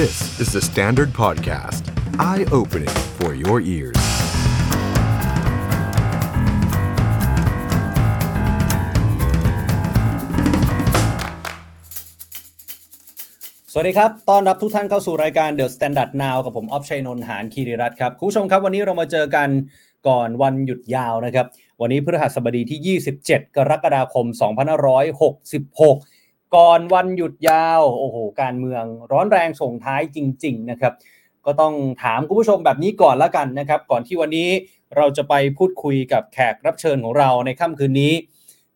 This is the Standard Podcast. Eye opening for your ears. สวัสดีครับ ต้อนรับทุกท่านเข้าสู่รายการ The Standard Now กับผมออฟชัยนนท์หานคีริรัตน์ครับ คุณผู้ชมครับวันนี้เรามาเจอกันก่อนวันหยุดยาวนะครับ วันนี้พฤหัสบดีที่ 27 กรกฎาคม 2566 ก่อนวันหยุดยาว โอ้โห การเมืองร้อนแรงส่งท้ายจริง ๆ นะครับ ก็ต้องถามคุณผู้ชมแบบนี้ก่อนแล้วกันนะครับ ก่อนที่วันนี้เราจะไปพูดคุยกับแขกรับเชิญของเราในค่ำคืนนี้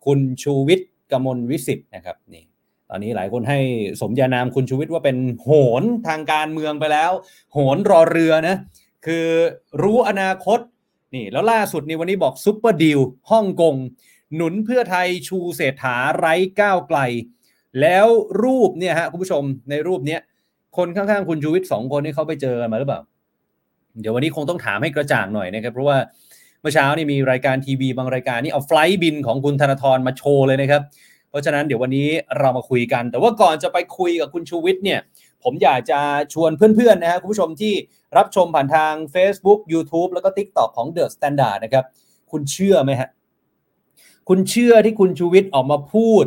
คุณชูวิทย์กมลวิสิทธ์นะครับนี่ตอนนี้หลายคนให้สมญานามคุณชูวิทย์ว่าเป็นโหนทางการเมืองไปแล้ว โหนรอเรือนะคือรู้อนาคตนี่แล้วล่าสุดนี่วันนี้บอกซุปเปอร์ดีลฮ่องกงหนุนเพื่อไทยชูเศรษฐาไร้ก้าวไกล แล้วรูปเนี่ยฮะคุณผู้ชมในรูปเนี้ยคนข้างๆคุณชูวิทย์สองคนนี่เขาไปเจอกันมาหรือเปล่า เดี๋ยววันนี้คงต้องถามให้กระจ่างหน่อยนะครับ เพราะว่าเมื่อเช้านี่มีรายการทีวีบางรายการนี่เอาไฟล์บินของคุณธนาธรมาโชว์เลยนะครับ เพราะฉะนั้นเดี๋ยววันนี้เรามาคุยกัน แต่ว่าก่อนจะไปคุยกับคุณชูวิทย์เนี่ย ผมอยากจะชวนเพื่อนๆนะฮะคุณผู้ชมที่รับชมผ่านทาง Facebook YouTube แล้วก็ TikTok ของ The Standard นะครับ คุณเชื่อไหมฮะคุณเชื่อที่คุณชูวิทย์ออกมาพูด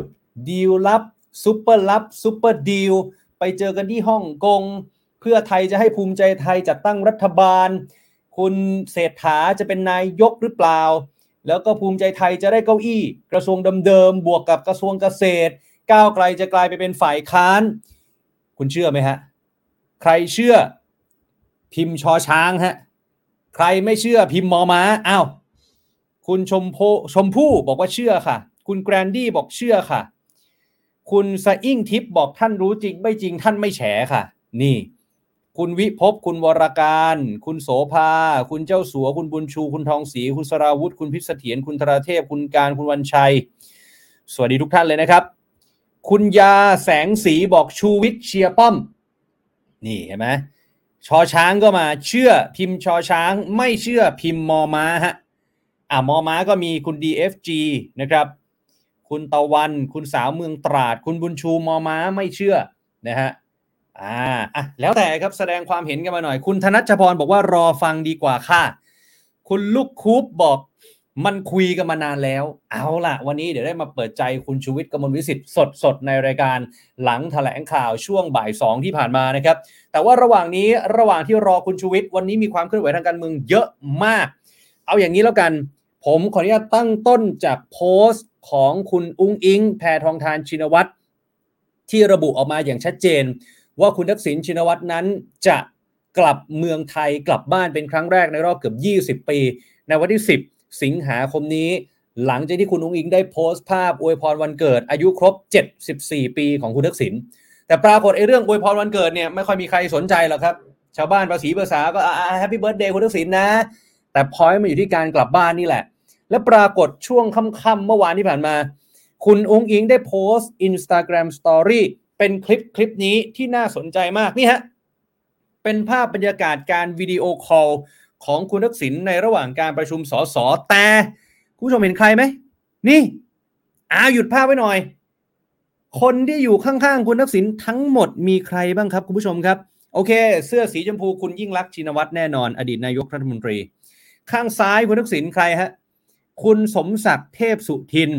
ดีลลับ ซุปเปอร์ลับ super deal ไปเจอกันที่ฮ่องกง เพื่อไทยจะให้ภูมิใจไทยจัดตั้งรัฐบาล คุณเศรษฐาจะเป็นนายกหรือเปล่า แล้วก็ภูมิใจไทยจะได้เก้าอี้ กระทรวงเดิมๆบวกกับกระทรวงเกษตร ก้าวไกลจะกลายไปเป็นฝ่ายค้าน คุณเชื่อไหมฮะ ใครเชื่อพิมพ์ชอช้างฮะใครไม่เชื่อพิมพ์มอม้าอ้าวคุณชมโพชมพู่บอกว่าเชื่อค่ะ คุณแกรนดี้บอกเชื่อค่ะ คุณสะอิ่งทิพย์บอกท่านรู้จริง ไม่จริงท่านไม่แฉค่ะ นี่ คุณวิภพคุณวรการ คุณโสภา คุณเจ้าสัว คุณบุญชู คุณทองศรีคุณสราวุธ คุณพิษเสถียรคุณธราเทพ คุณการคุณวันชัย สวัสดีทุกท่านเลยนะครับ คุณยาแสงสีบอกชูวิทย์เชียป้อม นี่เห็นไหมชอช้างก็มาเชื่อพิมพ์ชอช้าง ไม่เชื่อพิมพ์มอม้าฮะอ่ามอม้าก็มีคุณ DFG นะครับ คุณตะวัน คุณสาวเมืองตราด คุณบุญชูมอม้าไม่เชื่อนะฮะอ่าอะแล้วแต่ครับแสดงความเห็นกันมาหน่อย คุณธนัชพรบอกว่ารอฟังดีกว่าค่ะ คุณลูกคูปบอกมันคุยกันมานานแล้ว เอาล่ะ วันนี้เดี๋ยวได้มาเปิดใจคุณชูวิทย์กมลวิสิทธิ์สดสดในรายการหลังแถลงข่าวช่วงบ่ายสองที่ผ่านมานะครับ แต่ว่าระหว่างนี้ระหว่างที่รอคุณชูวิทย์วันนี้มีความเคลื่อนไหวทางการเมืองเยอะมาก เอาอย่างนี้แล้วกัน ผมขออนุญาตตั้งต้นจากโพสต์ของคุณอุ้งอิง แพทองทานชินวัตรที่ระบุออกมาอย่างชัดเจน ว่าคุณทักษิณชินวัตรนั้นจะกลับเมืองไทยกลับบ้านเป็นครั้งแรกในรอบเกือบ 20 ปี ในวันที่ 10 สิงหาคมนี้ หลังจากที่คุณอุ๊งอิ๊งได้โพสต์ภาพอวยพรวันเกิด อายุครบ 74 ปีของคุณทักษิณแต่ปรากฏไอ้เรื่องอวยพรวันเกิดเนี่ยไม่ค่อยมีใครสนใจหรอกครับ ชาวบ้านตาสีตาสาก็ happy birthday คุณทักษิณนะ แต่ point มันอยู่ที่การกลับบ้านนี่แหละ และปรากฏช่วงค่ำๆเมื่อวานที่ผ่านมา คุณอุ๊งอิ๊งได้โพสต์ Instagram Story เป็นคลิปคลิปนี้ที่น่าสนใจมากนี่ฮะ เป็นภาพบรรยากาศการ video call ของคุณทักษิณในระหว่างการประชุมสสแต่คุณผู้ชมเห็นใครไหม นี่อ่าหยุดภาพไว้หน่อย คนที่อยู่ข้างๆคุณทักษิณทั้งหมดมีใครบ้างครับ คุณผู้ชมครับ โอเค เสื้อสีชมพูคุณยิ่งลักษณ์ชินวัตรแน่นอน อดีตนายกรัฐมนตรี ข้างซ้ายคุณทักษิณใครฮะ คุณสมศักดิ์เทพสุทิน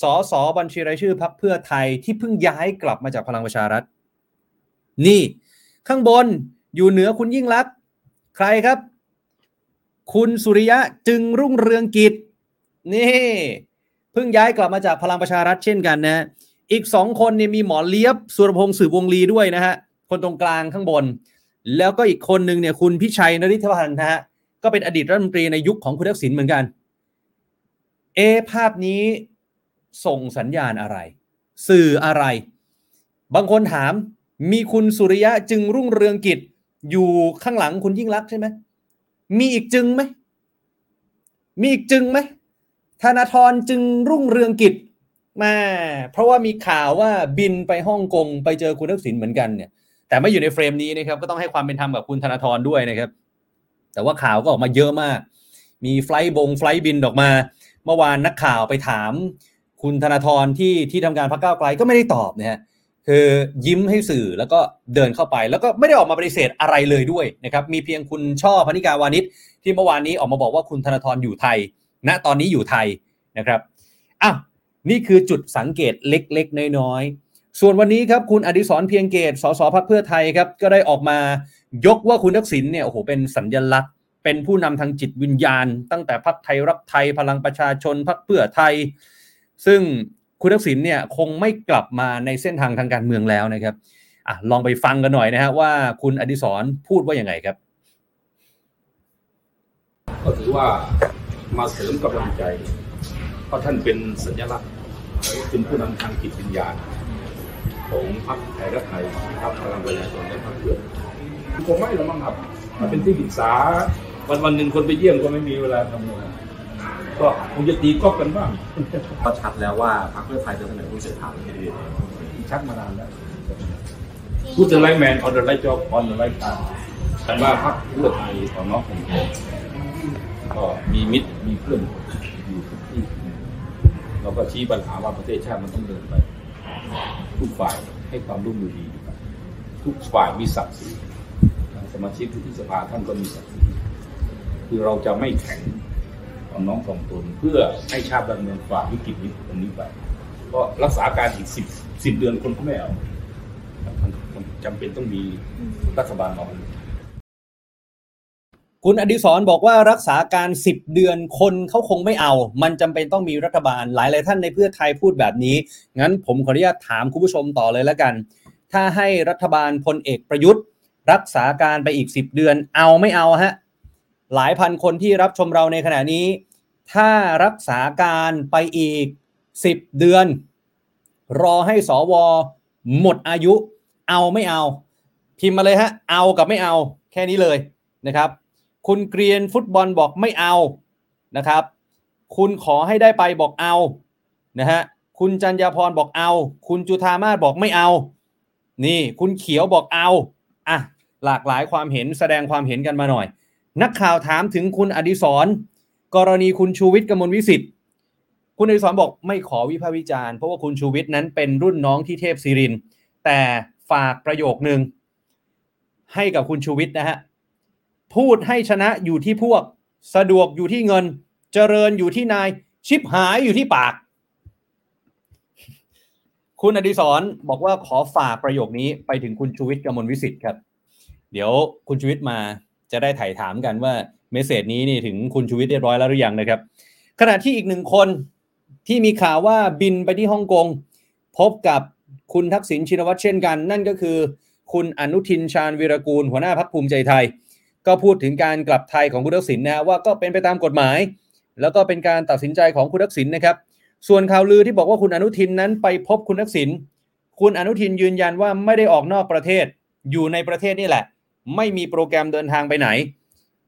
สสบัญชีรายชื่อพรรคเพื่อไทยที่เพิ่งย้ายกลับมาจากพลังประชารัฐ นี่ ข้างบนอยู่เหนือคุณยิ่งรักษณ์ใครครับ คุณสุริยะจึงรุ่งเรืองกิจ นี่เพิ่งย้ายกลับมาจากพลังประชารัฐเช่นกันนะ อีกสองคนเนี่ยมีหมอเลียบสุรพงศ์สืบวงลีด้วยนะฮะ คนตรงกลางข้างบน แล้วก็อีกคนหนึ่งเนี่ยคุณพิชัยนริธพันธ์นะฮะ ก็เป็นอดีตรัฐมนตรีในยุคของคุณทักษิณเหมือนกัน เอ ภาพนี้ส่งสัญญาณอะไร สื่ออะไร บางคนถามมีคุณสุริยะจึงรุ่งเรืองกิจ อยู่ข้างหลังคุณยิ่งรักใช่ไหมมีอีกจึงไหมมีอีกจึงไหมธนาธรจึงรุ่งเรืองกิจมาเพราะว่ามีข่าวว่าบินไปฮ่องกงไปเจอคุณทักษิณเหมือนกันเนี่ย แต่ไม่อยู่ในเฟรมนี้นะครับ ก็ต้องให้ความเป็นธรรมกับคุณธนาธรด้วยนะครับ แต่ว่าข่าวก็ออกมาเยอะมาก มีไฟล์บงไฟล์บินออกมา เมื่อวานนักข่าวไปถามคุณธนาธรที่ที่ทำการพรรคก้าไกลก็ไม่ได้ตอบนะฮะคือยิ้มให้สื่อแล้วก็เดินเข้าไป แล้วก็ไม่ได้ออกมาปฏิเสธอะไรเลยด้วยนะครับมีเพียงคุณช่อพนิกาวานิชที่เมื่อวานนี้ออกมาบอกว่าคุณธนาธรอยู่ไทย ณตอนนี้อยู่ไทยนะครับอ้าวนี่คือจุดสังเกตเล็กๆ น้อยๆ ส่วนวันนี้ครับคุณอดิศรเพียงเกตสสพักเพื่อไทยครับก็ได้ออกมา ยกว่าคุณทักษิณเนี่ยโอ้โหเป็นสัญญลักษณ์ เป็นผู้นำทางจิตวิญญาณ ตั้งแต่พักไทยรักไทยพลังประชาชนพักเพื่อไทย ซึ่งคุณทักษิณเนี่ยคงไม่กลับมาในเส้นทางทางการเมืองแล้วนะครับอะลองไปฟังกันหน่อยนะฮะว่าคุณอดิศรพูดว่าอย่างไงครับ ก็ถือว่ามาเสริมกำลังใจ เพราะท่านเป็นสัญลักษณ์เป็นผู้นำทางจิตวิญญาณ ของพรรคไทยรักไทยพรรคพลังประชาชนและพรรคเพื่อ คงไม่หรอกมั้งครับมาเป็นที่ปรึกษาวันวันๆหนึ่งคนไปเยี่ยมก็ไม่มีเวลาทำงานก็คงจะตีก๊อกกันบ้างก็ชัดแล้วว่าพรรคเพื่อไทยจะเสนอคุณเศรษฐาเป็นแคนดิเดตชักมานานแล้วพูด the right man on the right job on the right time แต่ว่าพรรคเพื่อไทยของน้องผมก็มีมิตรมีเพื่อนอยู่ทุกที่เราก็ชี้ปัญหาว่าประเทศชาติมันต้องเดินไป ทุกฝ่ายให้ความร่วมมือดีครับทุกฝ่ายมีศักดิ์ศรีทาง สมาชิกวุฒิสภาท่านก็มีศักดิ์ศรีคือเราจะไม่แข็งต่อน้องสองตนเพื่อให้ชาติบ้านเมืองฝ่าวิกฤตนี้ตรงนี้ไปก็รักษาการอีกสิบสิบเดือนคนก็ไม่เอามันจำเป็นต้องมีรัฐบาลออกมาคุณอดิศรบอกว่ารักษาการ 10 เดือนคนเขาคงไม่เอา มันจำเป็นต้องมีรัฐบาลหลายหลายท่านในเพื่อไทยพูดแบบนี้ งั้นผมขออนุญาตถามคุณผู้ชมต่อเลยแล้วกัน ถ้าให้รัฐบาลพลเอกประยุทธ์ รักษาการไปอีก 10 เดือนเอาไม่เอาฮะหลายพันคนที่รับชมเราในขณะนี้ ถ้ารักษาการไปอีก 10 เดือน รอให้สวหมดอายุเอาไม่เอา พิมพ์มาเลยฮะเอากับไม่เอาแค่นี้เลยนะครับ คุณเกรียนฟุตบอลบอกไม่เอานะครับ คุณขอให้ได้ไปบอกเอานะฮะคุณจัญญาพรบอกเอา คุณจุธามาศบอกไม่เอา นี่ คุณเขียวบอกเอาอะ หลากหลายความเห็นแสดงความเห็นกันมาหน่อย นักข่าวถามถึงคุณอดิศรกรณีคุณชูวิทย์กมลวิสิทธิ์คุณอดิศรบอกไม่ขอวิพากษ์วิจารณ์เพราะว่าคุณชูวิทย์นั้นเป็นรุ่นน้องที่เทพศิริน แต่ฝากประโยคนึงให้กับคุณชูวิทย์นะฮะพูดให้ชนะอยู่ที่พวก สะดวกอยู่ที่เงิน เจริญอยู่ที่นาย ชิบหายอยู่ที่ปาก คุณอดิศรบอกว่าขอฝากประโยคนี้ไปถึงคุณชูวิทย์กมลวิสิทธิ์ครับ เดี๋ยวคุณชูวิทย์มาจะได้ถ่ายถามกันว่าเมสเซจนี้นี่ถึงคุณชูวิทย์เรียบร้อยแล้วหรือยังนะครับ ขณะที่อีกหนึ่งคนที่มีข่าวว่าบินไปที่ฮ่องกงพบกับคุณทักษิณชินวัตรเช่นกัน นั่นก็คือ คุณอนุทินชาญวีรกูล หัวหน้าพักภูมิใจไทย ก็พูดถึงการกลับไทยของคุณทักษิณนะว่าก็เป็นไปตามกฎหมาย แล้วก็เป็นการตัดสินใจของคุณทักษิณนะครับ ส่วนข่าวลือที่บอกว่าคุณอนุทินนั้นไปพบคุณทักษิณคุณอนุทินยืนยันว่าไม่ได้ออกนอกประเทศอยู่ในประเทศนี่แหละ ไม่มีโปรแกรมเดินทางไปไหน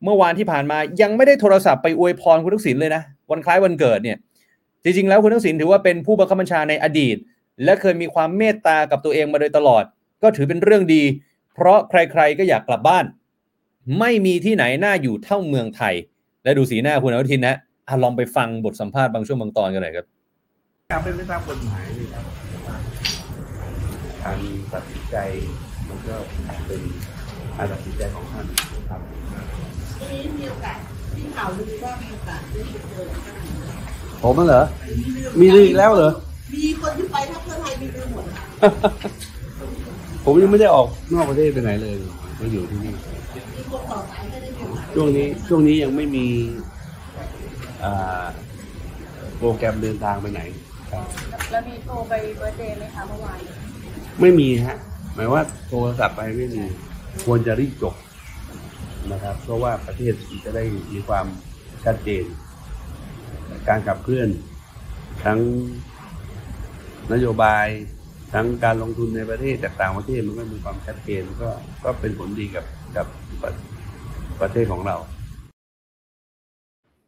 เมื่อวานที่ผ่านมายังไม่ได้โทรศัพท์ไปอวยพรคุณทักษิณเลยนะ วันคล้ายวันเกิดเนี่ย จริงๆ แล้วคุณทักษิณถือว่าเป็นผู้บังคับบัญชาในอดีต และเคยมีความเมตตากับตัวเองมาโดยตลอด ก็ถือเป็นเรื่องดี เพราะใครๆก็อยากกลับบ้าน ไม่มีที่ไหนน่าอยู่เท่าเมืองไทย และดูสีหน้าคุณอนุทินนะอะลองไปฟังบทสัมภาษณ์บางช่วงบางตอนกันหน่อยครับการเป็นไปตามกฎหมายนี่ครับการตัดสินใจมันก็เป็น การตัดสินใจของท่านครับทีนี้มีโอกาสที่ข่าวลือว่ามีโอกาสได้เจอกันผมเหรอ มีลืออีกแล้วเหรอ มีคนที่ไปทัพเพื่อไทยมีลือหมดนะผมยังไม่ได้ออกนอกประเทศไปไหนเลยมาอยู่ที่นี่มีคนต่อสายไม่ได้มีโอกาสช่วงนี้ช่วงนี้ยังไม่มีอ่าโปรแกรมเดินทางไปไหนครับแล้วมีโทรไปเบิร์ธเดย์ไหมคะเมื่อวาน ไม่มีฮะ หมายว่าโทรศัพท์ไปไม่มี ควรจะรีบจบนะครับ เพราะว่าประเทศจะได้มีความชัดเจน การขับเคลื่อน ทั้งนโยบายทั้งการลงทุนในประเทศจากต่างประเทศมันก็มีความชัดเจนก็ก็เป็นผลดีกับกับประประเทศของเรา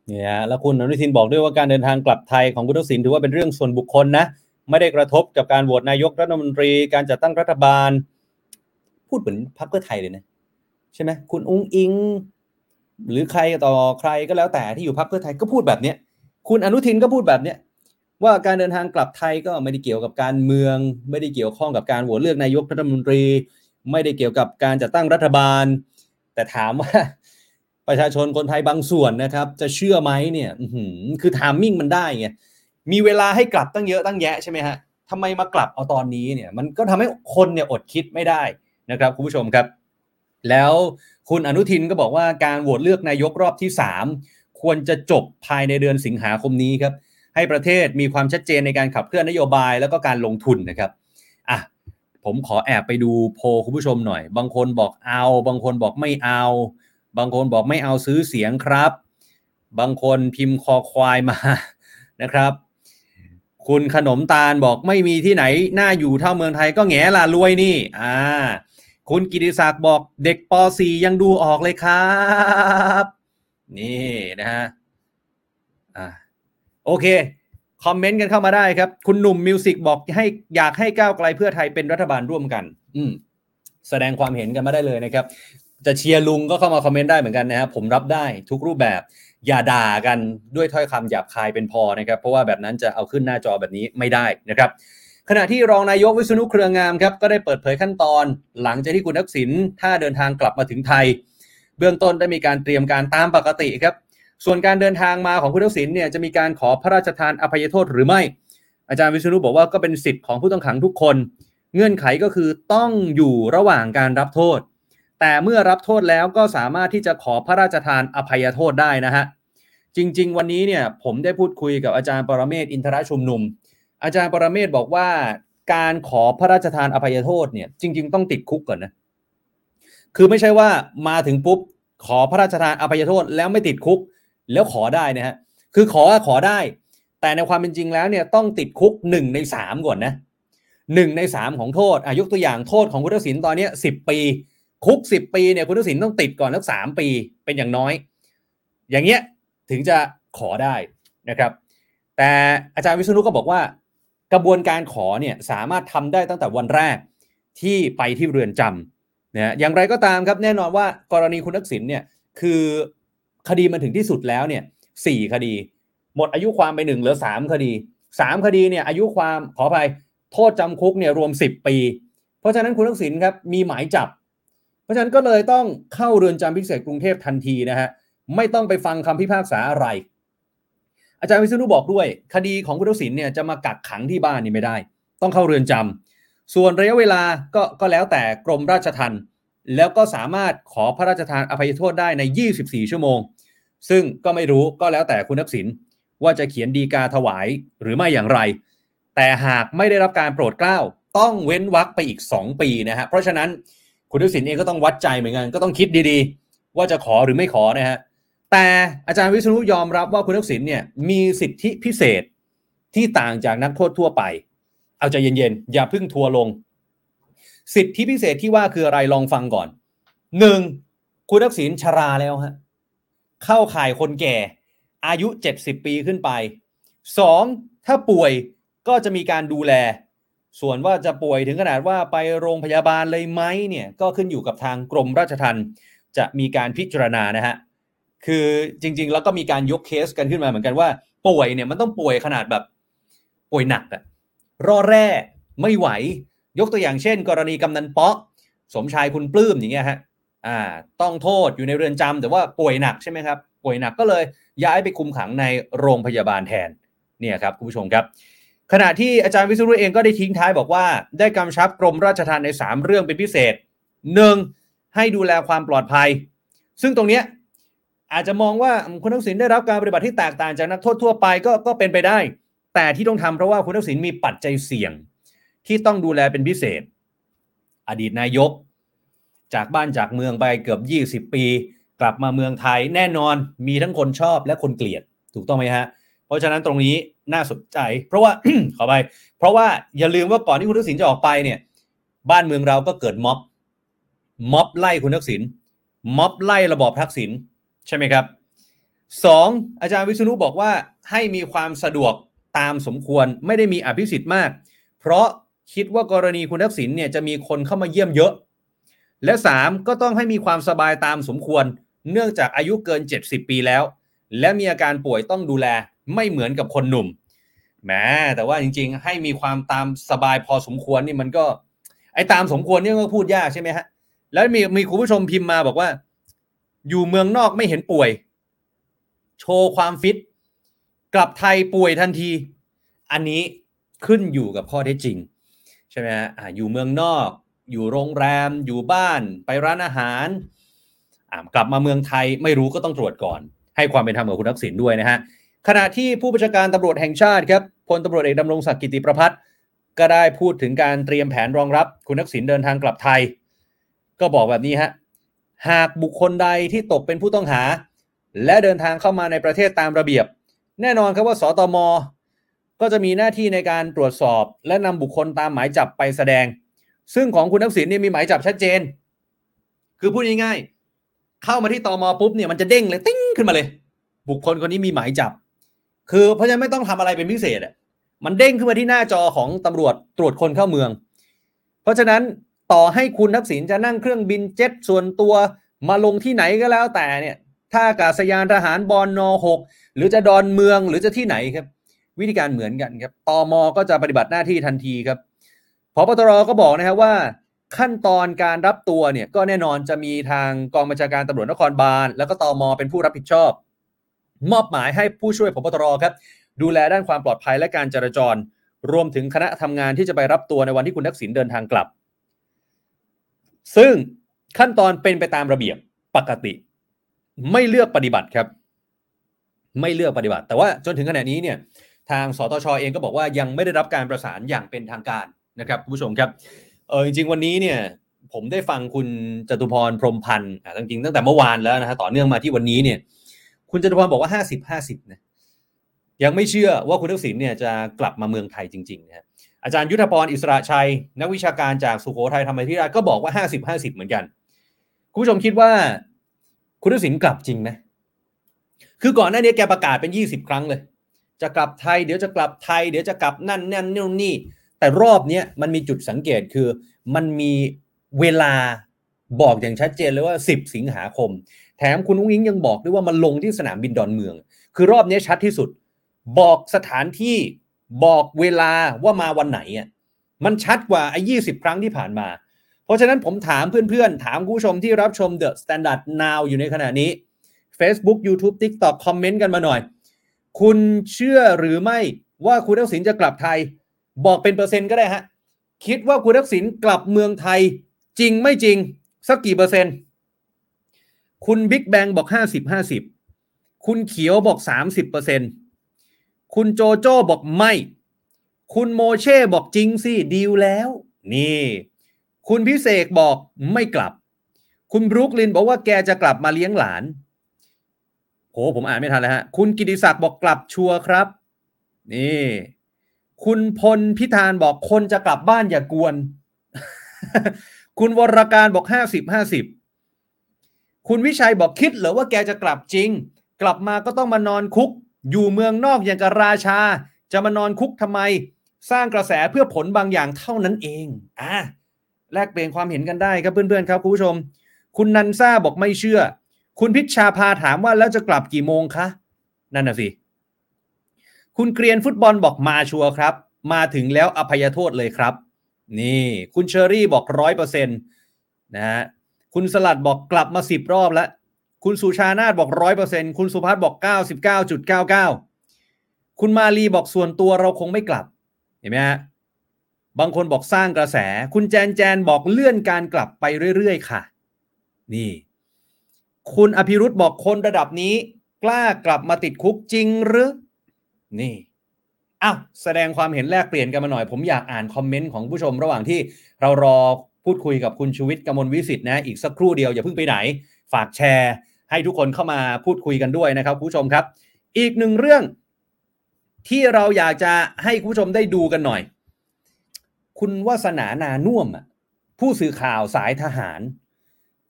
เนี่ยแล้วคุณอนุทินบอกด้วยว่าการเดินทางกลับไทยของคุณทักษิณถือว่าเป็นเรื่องส่วนบุคคลนะ ไม่ได้กระทบกับการโหวตนายกรัฐมนตรี การจัดตั้งรัฐบาล พูดเหมือนพรรคเพื่อไทยเลยนะใช่ไหมคุณอุ้งอิง หรือใครต่อใครก็แล้วแต่ที่อยู่พรรคเพื่อไทยก็พูดแบบเนี้ยคุณอนุทินก็พูดแบบเนี้ยว่าการเดินทางกลับไทยก็ไม่ได้เกี่ยวกับการเมือง ไม่ได้เกี่ยวข้องกับการโหวตเลือกนายกรัฐมนตรี ไม่ได้เกี่ยวกับการจัดตั้งรัฐบาล แต่ถามว่าประชาชนคนไทยบางส่วนนะครับ จะเชื่อไหมเนี่ยคือทามมิ่งมันได้ไงมีเวลาให้กลับตั้งเยอะตั้งแยะใช่ไหมฮะทำไมมากลับเอาตอนนี้เนี่ย มันก็ทำให้คนเนี่ยอดคิดไม่ได้ นะครับคุณผู้ชมครับ แล้วคุณอนุทินก็บอกว่าการโหวตเลือกนายกรอบที่ 3 ควรจะจบภายในเดือนสิงหาคมนี้ครับ ให้ประเทศมีความชัดเจนในการขับเคลื่อนนโยบายแล้วก็การลงทุนนะครับอะผมขอแอบไปดูโพคุณผู้ชมหน่อย บางคนบอกเอา บางคนบอกไม่เอา บางคนบอกไม่เอาซื้อเสียงครับ บางคนพิมพ์คอควายมานะครับ คุณขนมตาลบอกไม่มีที่ไหนน่าอยู่เท่าเมืองไทยก็แหงล่ะรวยนี่ อ่า คุณกิติศักดิ์บอกเด็กป .4 ยังดูออกเลยครับ นี่นะฮะอ่าโอเค คอมเมนต์กันเข้ามาได้ครับ คุณหนุ่มมิวสิกบอกให้อยากให้ก้าวไกลเพื่อไทยเป็นรัฐบาลร่วมกัน อืมแสดงความเห็นกันมาได้เลยนะครับ จะเชียร์ลุงก็เข้ามาคอมเมนต์ได้เหมือนกันนะครับผมรับได้ทุกรูปแบบ อย่าด่ากันด้วยถ้อยคำหยาบคายเป็นพอนะครับ เพราะว่าแบบนั้นจะเอาขึ้นหน้าจอแบบนี้ไม่ได้นะครับ ขณะที่รองนายกวิษณุเครืองามครับก็ได้เปิดเผยขั้นตอน หลังจากที่คุณทักษิณถ้าเดินทางกลับมาถึงไทย เบื้องต้นได้มีการเตรียมการตามปกติครับ ส่วนการเดินทางมาของคุณทักษิณเนี่ยจะมีการขอพระราชทานอภัยโทษหรือไม่ อาจารย์วิษณุบอกว่าก็เป็นสิทธิ์ของผู้ต้องขังทุกคน เงื่อนไขก็คือต้องอยู่ระหว่างการรับโทษ แต่เมื่อรับโทษแล้วก็สามารถที่จะขอพระราชทานอภัยโทษได้นะฮะจริง ๆ วันนี้เนี่ยผมได้พูดคุยกับอาจารย์ปรเมศอินทรชุมนุม อาจารย์ปรเมศบอกว่า การขอพระราชทานอภัยโทษเนี่ยจริง ๆ ต้องติดคุกก่อนนะคือไม่ใช่ว่ามาถึงปุ๊บขอพระราชทานอภัยโทษแล้วไม่ติดคุก แล้วขอได้นะฮะคือขอขอได้ แต่ในความเป็นจริงแล้วเนี่ยต้องติดคุกหนึ่งในสามก่อนนะหนึ่งในสามของโทษอายกตัวอย่างโทษของคุณทักษิณตอนนี้สิบปี คุกสิบปีเนี่ยคุณทักษิณต้องติดก่อนสักสามปีเป็นอย่างน้อย อย่างเงี้ยถึงจะขอได้นะครับ แต่อาจารย์วิษณุก็บอกว่า กระบวนการขอเนี่ยสามารถทำได้ตั้งแต่วันแรกที่ไปที่เรือนจำนะอย่างไรก็ตามครับแน่นอนว่ากรณีคุณทักษิณเนี่ยคือคดีมันถึงที่สุดแล้วเนี่ยสี่คดี หมดอายุความไปหนึ่งเหลือสามคดีสามคดีเนี่ยอายุความขออภัยโทษจำคุกเนี่ยรวมสิบปี เพราะฉะนั้นคุณทักษิณครับมีหมายจับ เพราะฉะนั้นก็เลยต้องเข้าเรือนจำพิเศษกรุงเทพทันทีนะฮะไม่ต้องไปฟังคำพิพากษาอะไร อาจารย์วิษณุบอกด้วย คดีของคุณทักษิณเนี่ยจะมากักขังที่บ้านนี่ไม่ได้ ต้องเข้าเรือนจำส่วนระยะเวลาก็ก็แล้วแต่กรมราชทัณฑ์แล้วก็สามารถขอพระราชทานอภัยโทษได้ใน 24 ชั่วโมง ซึ่งก็ไม่รู้ก็แล้วแต่คุณทักษิณว่าจะเขียนดีกาถวายหรือไม่อย่างไร แต่หากไม่ได้รับการโปรดเกล้าต้องเว้นวรรคไปอีก 2 ปีนะฮะเพราะฉะนั้นคุณทักษิณเองก็ต้องวัดใจเหมือนกันก็ต้องคิดดีๆ ว่าจะขอหรือไม่ขอนะฮะ แต่อาจารย์วิษณุยอมรับว่าคุณทักษิณเนี่ยมีสิทธิพิเศษที่ต่างจากนักโทษทั่วไป เอาใจเย็นๆ อย่าพึ่งทัวร์ลง สิทธิพิเศษที่ว่าคืออะไรลองฟังก่อนหนึ่งคุณทักษิณชราแล้วฮะเข้าข่ายคนแก่ อายุ 70 ปีขึ้นไปสองถ้าป่วยก็จะมีการดูแล ส่วนว่าจะป่วยถึงขนาดว่าไปโรงพยาบาลเลยไหมเนี่ยก็ขึ้นอยู่กับทางกรมราชทัณฑ์จะมีการพิจารณานะฮะ คือจริง ๆ แล้วก็มีการยกเคสกันขึ้นมาเหมือนกันว่า ป่วยเนี่ยมันต้องป่วยขนาดแบบป่วยหนักอะรอแร่ไม่ไหว ยกตัวอย่างเช่น กรณีกำนันเปาะ สมชายคุณปลื้มอย่างเงี้ยฮะอ่า ต้องโทษอยู่ในเรือนจำแต่ว่าป่วยหนักใช่ไหมครับป่วยหนักก็เลยย้ายไปคุมขังในโรงพยาบาลแทนเนี่ยครับคุณผู้ชมครับ ขณะที่อาจารย์วิศรุเองก็ได้ทิ้งท้ายบอกว่า ได้กำชับกรมราชทัณฑ์ใน 3 เรื่องเป็นพิเศษ 1. ให้ดูแลความปลอดภัย ซึ่งตรงเนี้ย อาจจะมองว่าคุณทักษิณได้รับการปฏิบัติที่แตกต่างจากนักโทษทั่วไปก็ก็เป็นไปได้ แต่ที่ต้องทำเพราะว่าคุณทักษิณมีปัจจัยเสี่ยง ที่ต้องดูแลเป็นพิเศษ อดีตนายก จากบ้านจากเมืองไปเกือบ 20 ปี กลับมาเมืองไทยแน่นอนมีทั้งคนชอบและคนเกลียดถูกต้องไหมฮะเพราะฉะนั้นตรงนี้น่าสนใจ เพราะว่าขอไป เพราะว่าอย่าลืมว่าก่อนที่คุณทักษิณจะออกไปเนี่ยบ้านเมืองเราก็เกิดม็อบม็อบไล่คุณทักษิณม็อบไล่ระบอบทักษิณ ใช่ไหมครับสองอาจารย์วิษณุบอกว่าให้มีความสะดวกตามสมควรไม่ได้มีอภิสิทธิ์มาก เพราะคิดว่ากรณีคุณทักษิณเนี่ยจะมีคนเข้ามาเยี่ยมเยอะ และสามก็ต้องให้มีความสบายตามสมควร เนื่องจากอายุเกิน 70 ปีแล้ว และมีอาการป่วยต้องดูแลไม่เหมือนกับคนหนุ่มแหมแต่ว่าจริงๆ ให้มีความตามสบายพอสมควรนี่มันก็ ไอ้ตามสมควรนี่ก็พูดยากใช่ไหมฮะแล้วมีมีคุณผู้ชมพิมพ์มาบอกว่า อยู่เมืองนอกไม่เห็นป่วย โชว์ความฟิต กลับไทยป่วยทันที อันนี้ขึ้นอยู่กับข้อเท็จจริง ใช่ไหมฮะอยู่เมืองนอก อยู่โรงแรม อยู่บ้าน ไปร้านอาหารกลับมาเมืองไทยไม่รู้ก็ต้องตรวจก่อน ให้ความเป็นธรรมกับคุณทักษิณด้วยนะฮะขณะที่ผู้บัญชาการตำรวจแห่งชาติครับพลตำรวจเอกดำรงศักดิ์กิติประพัฒน์ก็ได้พูดถึงการเตรียมแผนรองรับ คุณทักษิณเดินทางกลับไทย ก็บอกแบบนี้ฮะ หากบุคคลใดที่ตกเป็นผู้ต้องหา และเดินทางเข้ามาในประเทศตามระเบียบ แน่นอนครับว่าสตมก็จะมีหน้าที่ในการตรวจสอบ และนำบุคคลตามหมายจับไปแสดง ซึ่งของคุณทักษิณเนี่ยมีหมายจับชัดเจน คือพูดง่ายๆเข้ามาที่ตมปุ๊บเนี่ยมันจะเด้งเลยติ้งขึ้นมาเลย บุคคลคนนี้มีหมายจับ คือเพราะฉะนั้นไม่ต้องทำอะไรเป็นพิเศษอะมันเด้งขึ้นมาที่หน้าจอของตำรวจตรวจคนเข้าเมือง เพราะฉะนั้น ต่อให้คุณทักษิณจะนั่งเครื่องบินเจ็ตส่วนตัวมาลงที่ไหนก็แล้วแต่เนี่ยท่าอากาศยานทหารบอลน6หรือจะดอนเมืองหรือจะที่ไหนครับ วิธีการเหมือนกันครับตอมอก็จะปฏิบัติหน้าที่ทันทีครับพบตรก็บอกนะครับว่า ขั้นตอนการรับตัวเนี่ยก็แน่นอนจะมีทางกองบัญชาการตำรวจนครบาลแล้วก็ตอมอเป็นผู้รับผิดชอบ มอบหมายให้ผู้ช่วยพบตรครับ ดูแลด้านความปลอดภัยและการจราจร รวมถึงคณะทำงานที่จะไปรับตัวในวันที่คุณทักษิณเดินทางกลับ ซึ่งขั้นตอนเป็นไปตามระเบียบปกติ ไม่เลือกปฏิบัติครับ ไม่เลือกปฏิบัติ แต่ว่าจนถึงขณะนี้เนี่ยทางสตชอเองก็บอกว่ายังไม่ได้รับการประสานอย่างเป็นทางการนะครับคุณผู้ชมครับเออจริงๆวันนี้เนี่ยผมได้ฟังคุณจตุพรพรมพันธ์อะจริงๆตั้งแต่เมื่อวานแล้วนะฮะต่อเนื่องมาที่วันนี้เนี่ยคุณจตุพรบอกว่า 50 50นะยังไม่เชื่อว่าคุณทักษิณเนี่ยจะกลับมาเมืองไทยจริงๆนะฮะ อาจารย์ยุทธพรอิสระชัย นักวิชาการจากสุโขทัยธรรมธิราชก็บอกว่า 50 50 เหมือนกัน คุณผู้ชมคิดว่า คุณทักษิณกลับจริงไหมคือก่อนหน้านี้แกประกาศเป็น 20 ครั้งเลย จะกลับไทยเดี๋ยวจะกลับไทยเดี๋ยวจะกลับนั่นนั่นนู่นนี่ แต่รอบนี้มันมีจุดสังเกตคือ มันมีเวลาบอกอย่างชัดเจนเลยว่า 10 สิงหาคม แถมคุณอุ้งอิงยังบอกด้วยว่ามันลงที่สนามบินดอนเมือง คือรอบนี้ชัดที่สุด บอกสถานที่ บอกเวลาว่ามาวันไหนอะมันชัดกว่าไอ้ยี่สิบครั้งที่ผ่านมา เพราะฉะนั้นผมถามเพื่อนๆ ถามผู้ชมที่รับชม The Standard Now อยู่ในขณะนี้ Facebook YouTube TikTok คอมเมนต์กันมาหน่อย คุณเชื่อหรือไม่ว่าคุณทักษิณจะกลับไทย บอกเป็นเปอร์เซ็นต์ก็ได้ฮะ คิดว่าคุณทักษิณกลับเมืองไทย จริงไม่จริง สักกี่เปอร์เซ็นต์ คุณบิ๊กแบงบอกห้าสิบห้าสิบคุณเขียวบอกสามสิบเปอร์เซ็นต์ คุณโจโจ้บอกไม่ คุณโมเช่บอกจริงสิดีลแล้ว นี่ คุณพิเศษบอกไม่กลับ คุณบรุกลินบอกว่าแกจะกลับมาเลี้ยงหลานโหผมอ่านไม่ทันแล้วฮะ คุณกิติศักดิ์บอกกลับชัวร์ครับ นี่ คุณพลพิธานบอกคนจะกลับบ้านอย่ากวน คุณวรการบอกห้าสิบห้าสิบคุณวิชัยบอกคิดเหรอว่าแกจะกลับจริง กลับมาก็ต้องมานอนคุก อยู่เมืองนอกอย่างกับราชา จะมานอนคุกทำไม สร้างกระแสเพื่อผลบางอย่างเท่านั้นเองอะแลกเปลี่ยนความเห็นกันได้ครับเพื่อนๆครับคุณผู้ชม คุณนันซ่าบอกไม่เชื่อ คุณพิชชาพาถามว่าแล้วจะกลับกี่โมงคะนั่นน่ะสิคุณเกรียนฟุตบอลบอกมาชัวร์ครับ มาถึงแล้วอภัยโทษเลยครับ นี่ คุณเชอรี่บอกร้อยเปอร์เซ็นต์นะฮะคุณสลัดบอกกลับมาสิบรอบแล้ว คุณสุชานาบอกร้อยเปอร์เซ็นคุณสุพัฒน์บอกเก้าสิบเก้าจุดเก้าเก้าคุณมาลีบอกส่วนตัวเราคงไม่กลับ เห็นไหมฮะบางคนบอกสร้างกระแส คุณแจนแจนบอกเลื่อนการกลับไปเรื่อยๆ ค่ะ นี่ คุณอภิรุธบอกคนระดับนี้ กล้ากลับมาติดคุกจริงหรือ นี่อ้าวแสดงความเห็นแลกเปลี่ยนกันมาหน่อย ผมอยากอ่านคอมเมนต์ของผู้ชมระหว่างที่เรารอพูดคุยกับคุณชูวิทย์กมลวิสิทธิ์นะ อีกสักครู่เดียวอย่าเพิ่งไปไหน ฝากแชร์ ให้ทุกคนเข้ามาพูดคุยกันด้วยนะครับคุณผู้ชมครับ อีกหนึ่งเรื่องที่เราอยากจะให้คุณผู้ชมได้ดูกันหน่อย คุณวาสนานานุ่มผู้สื่อข่าวสายทหาร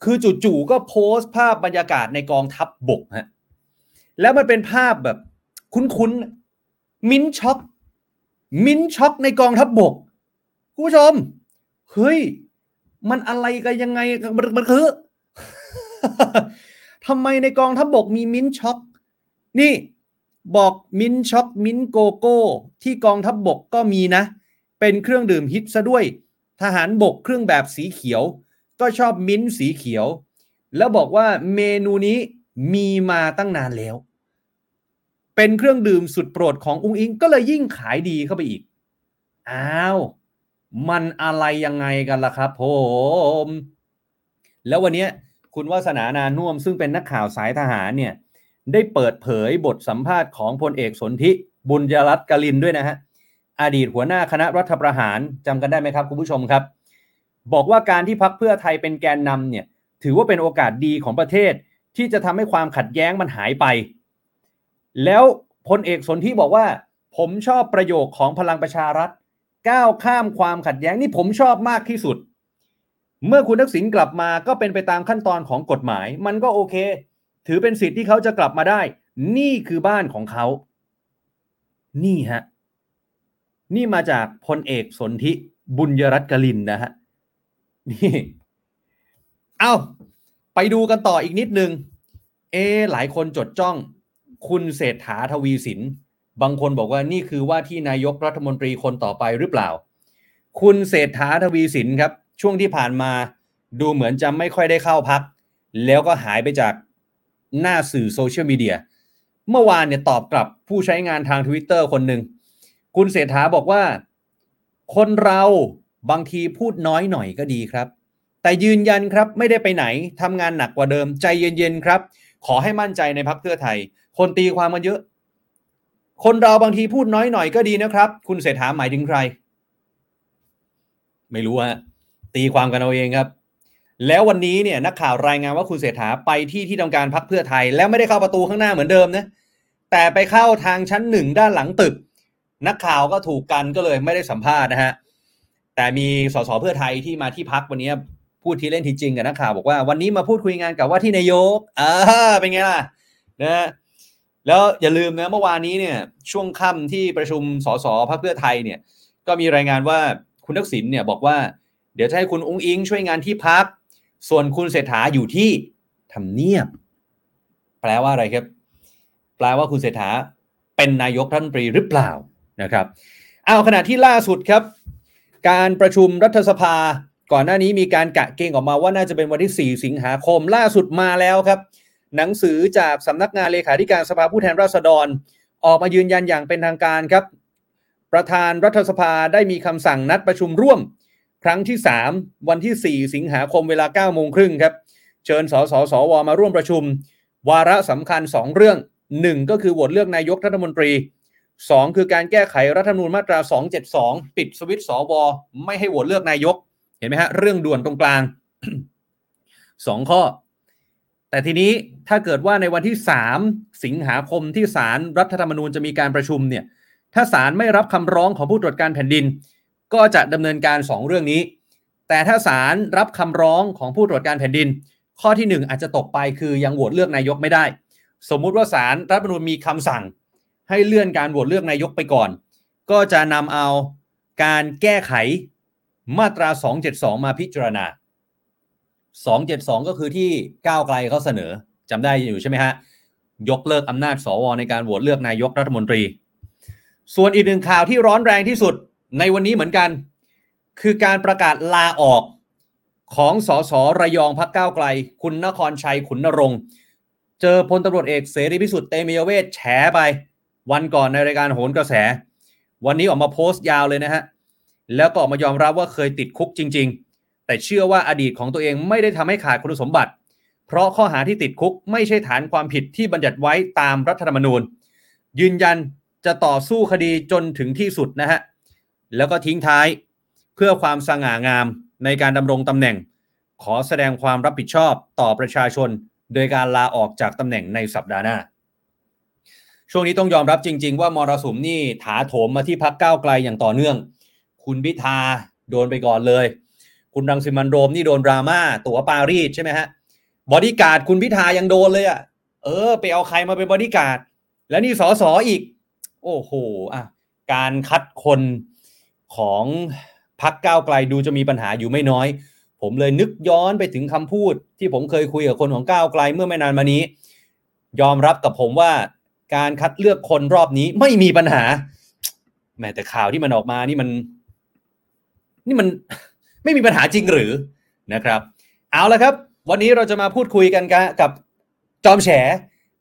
คือจู่ๆก็โพสต์ภาพบรรยากาศในกองทัพบบกฮะแล้วมันเป็นภาพแบบคุ้นๆมิ้นช็อกmint choc ในกองทัพบกคุณผู้ชม เฮ้ย มันอะไรกันยังไงมันมันคือ ทำไมในกองทัพบกมี mint choc นี่บอก mint choc mint โกโก้ ที่กองทัพบกก็มีนะ เป็นเครื่องดื่มฮิตซะด้วย ทหารบกเครื่องแบบสีเขียว ก็ชอบมิ้นสีเขียว แล้วบอกว่าเมนูนี้มีมาตั้งนานแล้ว เป็นเครื่องดื่มสุดโปรดของอุ้งอิงก็เลยยิ่งขายดีเข้าไปอีก อ้าว มันอะไรยังไงกันล่ะครับผม แล้ววันเนี้ย คุณวาสนานานุ่มซึ่งเป็นนักข่าวสายทหารเนี่ยได้เปิดเผยบทสัมภาษณ์ของพลเอกสนธิบุญยรัตน์กลินด้วยนะฮะอดีตหัวหน้าคณะรัฐประหารจำกันได้ไหมครับคุณผู้ชมครับ บอกว่าการที่พักเพื่อไทยเป็นแกนนำเนี่ยถือว่าเป็นโอกาสดีของประเทศ ที่จะทำให้ความขัดแย้งมันหายไป แล้วพลเอกสนธิบอกว่า ผมชอบประโยคของพลังประชารัฐก้าวข้ามความขัดแย้งนี่ผมชอบมากที่สุด เมื่อคุณทักษิณกลับมาก็เป็นไปตามขั้นตอนของกฎหมาย มันก็โอเค ถือเป็นสิทธิ์ที่เขาจะกลับมาได้ นี่คือบ้านของเขา นี่ฮะ นี่มาจากพลเอกสนธิบุญยรัตน์กลินนะฮะ นี่ เอาไปดูกันต่ออีกนิดนึง เอ หลายคนจดจ้อง คุณเศรษฐาทวีสิน บางคนบอกว่านี่คือว่าที่นายกรัฐมนตรีคนต่อไปหรือเปล่า คุณเศรษฐาทวีสินครับ ช่วงที่ผ่านมาดูเหมือนจะไม่ค่อยได้เข้าพัก แล้วก็หายไปจากหน้าสื่อโซเชียลมีเดียเมื่อวานเนี่ยตอบกลับผู้ใช้งานทาง Twitter คนหนึ่ง คุณเศรษฐาบอกว่า คนเราบางทีพูดน้อยหน่อยก็ดีครับ แต่ยืนยันครับไม่ได้ไปไหนทำงานหนักกว่าเดิมใจเย็นๆครับ ขอให้มั่นใจในพักเพื่อไทย คนตีความมันเยอะ คนเราบางทีพูดน้อยหน่อยก็ดีนะครับ คุณเศรษฐาหมายถึงใคร ไม่รู้ฮะ ตีความกันเอาเองครับ แล้ววันนี้เนี่ยนักข่าวรายงานว่าคุณเศรษฐาไปที่ที่ทำการพักเพื่อไทย แล้วไม่ได้เข้าประตูข้างหน้าเหมือนเดิมนะแต่ไปเข้าทางชั้นหนึ่งด้านหลังตึก นักข่าวก็ถูกกันก็เลยไม่ได้สัมภาษณ์นะฮะแต่มีสสเพื่อไทยที่มาที่พักวันนี้พูดที่เล่นทีจริงกับนักข่าวบอกว่าวันนี้มาพูดคุยงานกับว่าที่นายกอ่าเป็นไงล่ะนะฮะแล้วอย่าลืมนะเมื่อวานนี้เนี่ยช่วงค่ำที่ประชุมสสพักเพื่อไทยเนี่ยก็มีรายงานว่าคุณทักษิณเนี่ยบอกว่า เดี๋ยวจะให้คุณอุ้งอิงช่วยงานที่พัก ส่วนคุณเศรษฐาอยู่ที่ทำเนียบ แปลว่าอะไรครับ แปลว่าคุณเศรษฐาเป็นนายกรัฐมนตรีหรือเปล่านะครับเอาขณะที่ล่าสุดครับ การประชุมรัฐสภาก่อนหน้านี้มีการกะเกณฑ์ออกมาว่าน่าจะเป็นวันที่ 4 สิงหาคมล่าสุดมาแล้วครับ หนังสือจากสำนักงานเลขาธิการสภาผู้แทนราษฎร ออกมายืนยันอย่างเป็นทางการครับ ประธานรัฐสภาได้มีคำสั่งนัดประชุมร่วม ครั้งที่ 3 วันที่ 4 สิงหาคมเวลา9โมงครึ่งครับ เชิญสสสวมาร่วมประชุม วาระสำคัญ 2 เรื่อง 1 ก็คือโหวตเลือกนายกรัฐมนตรี 2 คือการแก้ไขรัฐธรรมนูญมาตรา 272 ปิดสวิตสวไม่ให้โหวตเลือกนายก เห็นไหมฮะ เรื่องด่วนตรงกลาง 2 ข้อ แต่ทีนี้ถ้าเกิดว่าในวันที่ 3 สิงหาคมที่ศาลรรัฐธรรมนูญจะมีการประชุมเนี่ยถ้าศาลไม่รับคำร้องของผู้ตรวจการแผ่นดิน ก็จะดำเนินการ 2 เรื่องนี้ แต่ถ้าศาลรับคำร้องของผู้ตรวจการแผ่นดิน ข้อที่ 1 อาจจะตกไปคือยังโหวตเลือกนายกไม่ได้ สมมุติว่าศาลรัฐธรรมนูญมีคำสั่ง ให้เลื่อนการโหวตเลือกนายกไปก่อน ก็จะนำเอาการแก้ไขมาตรา 272 มาพิจารณา 272 ก็คือที่ก้าวไกลเขาเสนอจำได้อยู่ใช่ไหมฮะ ยกเลิกอำนาจสวในการโหวตเลือกนายกรัฐมนตรี ส่วนอีกหนึ่งข่าวที่ร้อนแรงที่สุด ในวันนี้เหมือนกัน คือการประกาศลาออกของสสระยองพักก้าวไกล คุณนครชัยขุนนรงค์เจอพลตำรวจเอกเสรีพิสุทธิ์เตมียเวทแฉไป วันก่อนในรายการโหนกระแส วันนี้ออกมาโพสต์ยาวเลยนะฮะ แล้วก็ออกมายอมรับว่าเคยติดคุกจริง ๆ แต่เชื่อว่าอดีตของตัวเองไม่ได้ทำให้ขาดคุณสมบัติ เพราะข้อหาที่ติดคุกไม่ใช่ฐานความผิดที่บัญญัติไว้ตามรัฐธรรมนูญ ยืนยันจะต่อสู้คดีจนถึงที่สุดนะฮะ แล้วก็ทิ้งท้ายเพื่อความสง่างามในการดำรงตำแหน่ง ขอแสดงความรับผิดชอบต่อประชาชน โดยการลาออกจากตำแหน่งในสัปดาห์หน้า ช่วงนี้ต้องยอมรับจริง ๆ ว่ามรสุมนี่ถาโถมมาที่พักก้าวไกลอย่างต่อเนื่อง คุณพิธาโดนไปก่อนเลย คุณรังสิมันต์ โรมนี่โดนดราม่าตั๋วปารีสใช่ไหมฮะบอดี้การ์ดคุณพิธายังโดนเลยอะ่ะเออ ไปเอาใครมาเป็นบอดี้การ์ดแล้วนี่สอสออีก โอ้โหอะการคัดคน ของพรรคก้าวไกลดูจะมีปัญหาอยู่ไม่น้อย ผมเลยนึกย้อนไปถึงคำพูด ที่ผมเคยคุยกับคนของก้าวไกลเมื่อไม่นานมานี้ ยอมรับกับผมว่าการคัดเลือกคนรอบนี้ไม่มีปัญหาแม้แต่ข่าวที่มันออกมานี่มัน นี่มันไม่มีปัญหาจริงหรือนะครับ เอาละครับ วันนี้เราจะมาพูดคุยกันกับจอมแฉ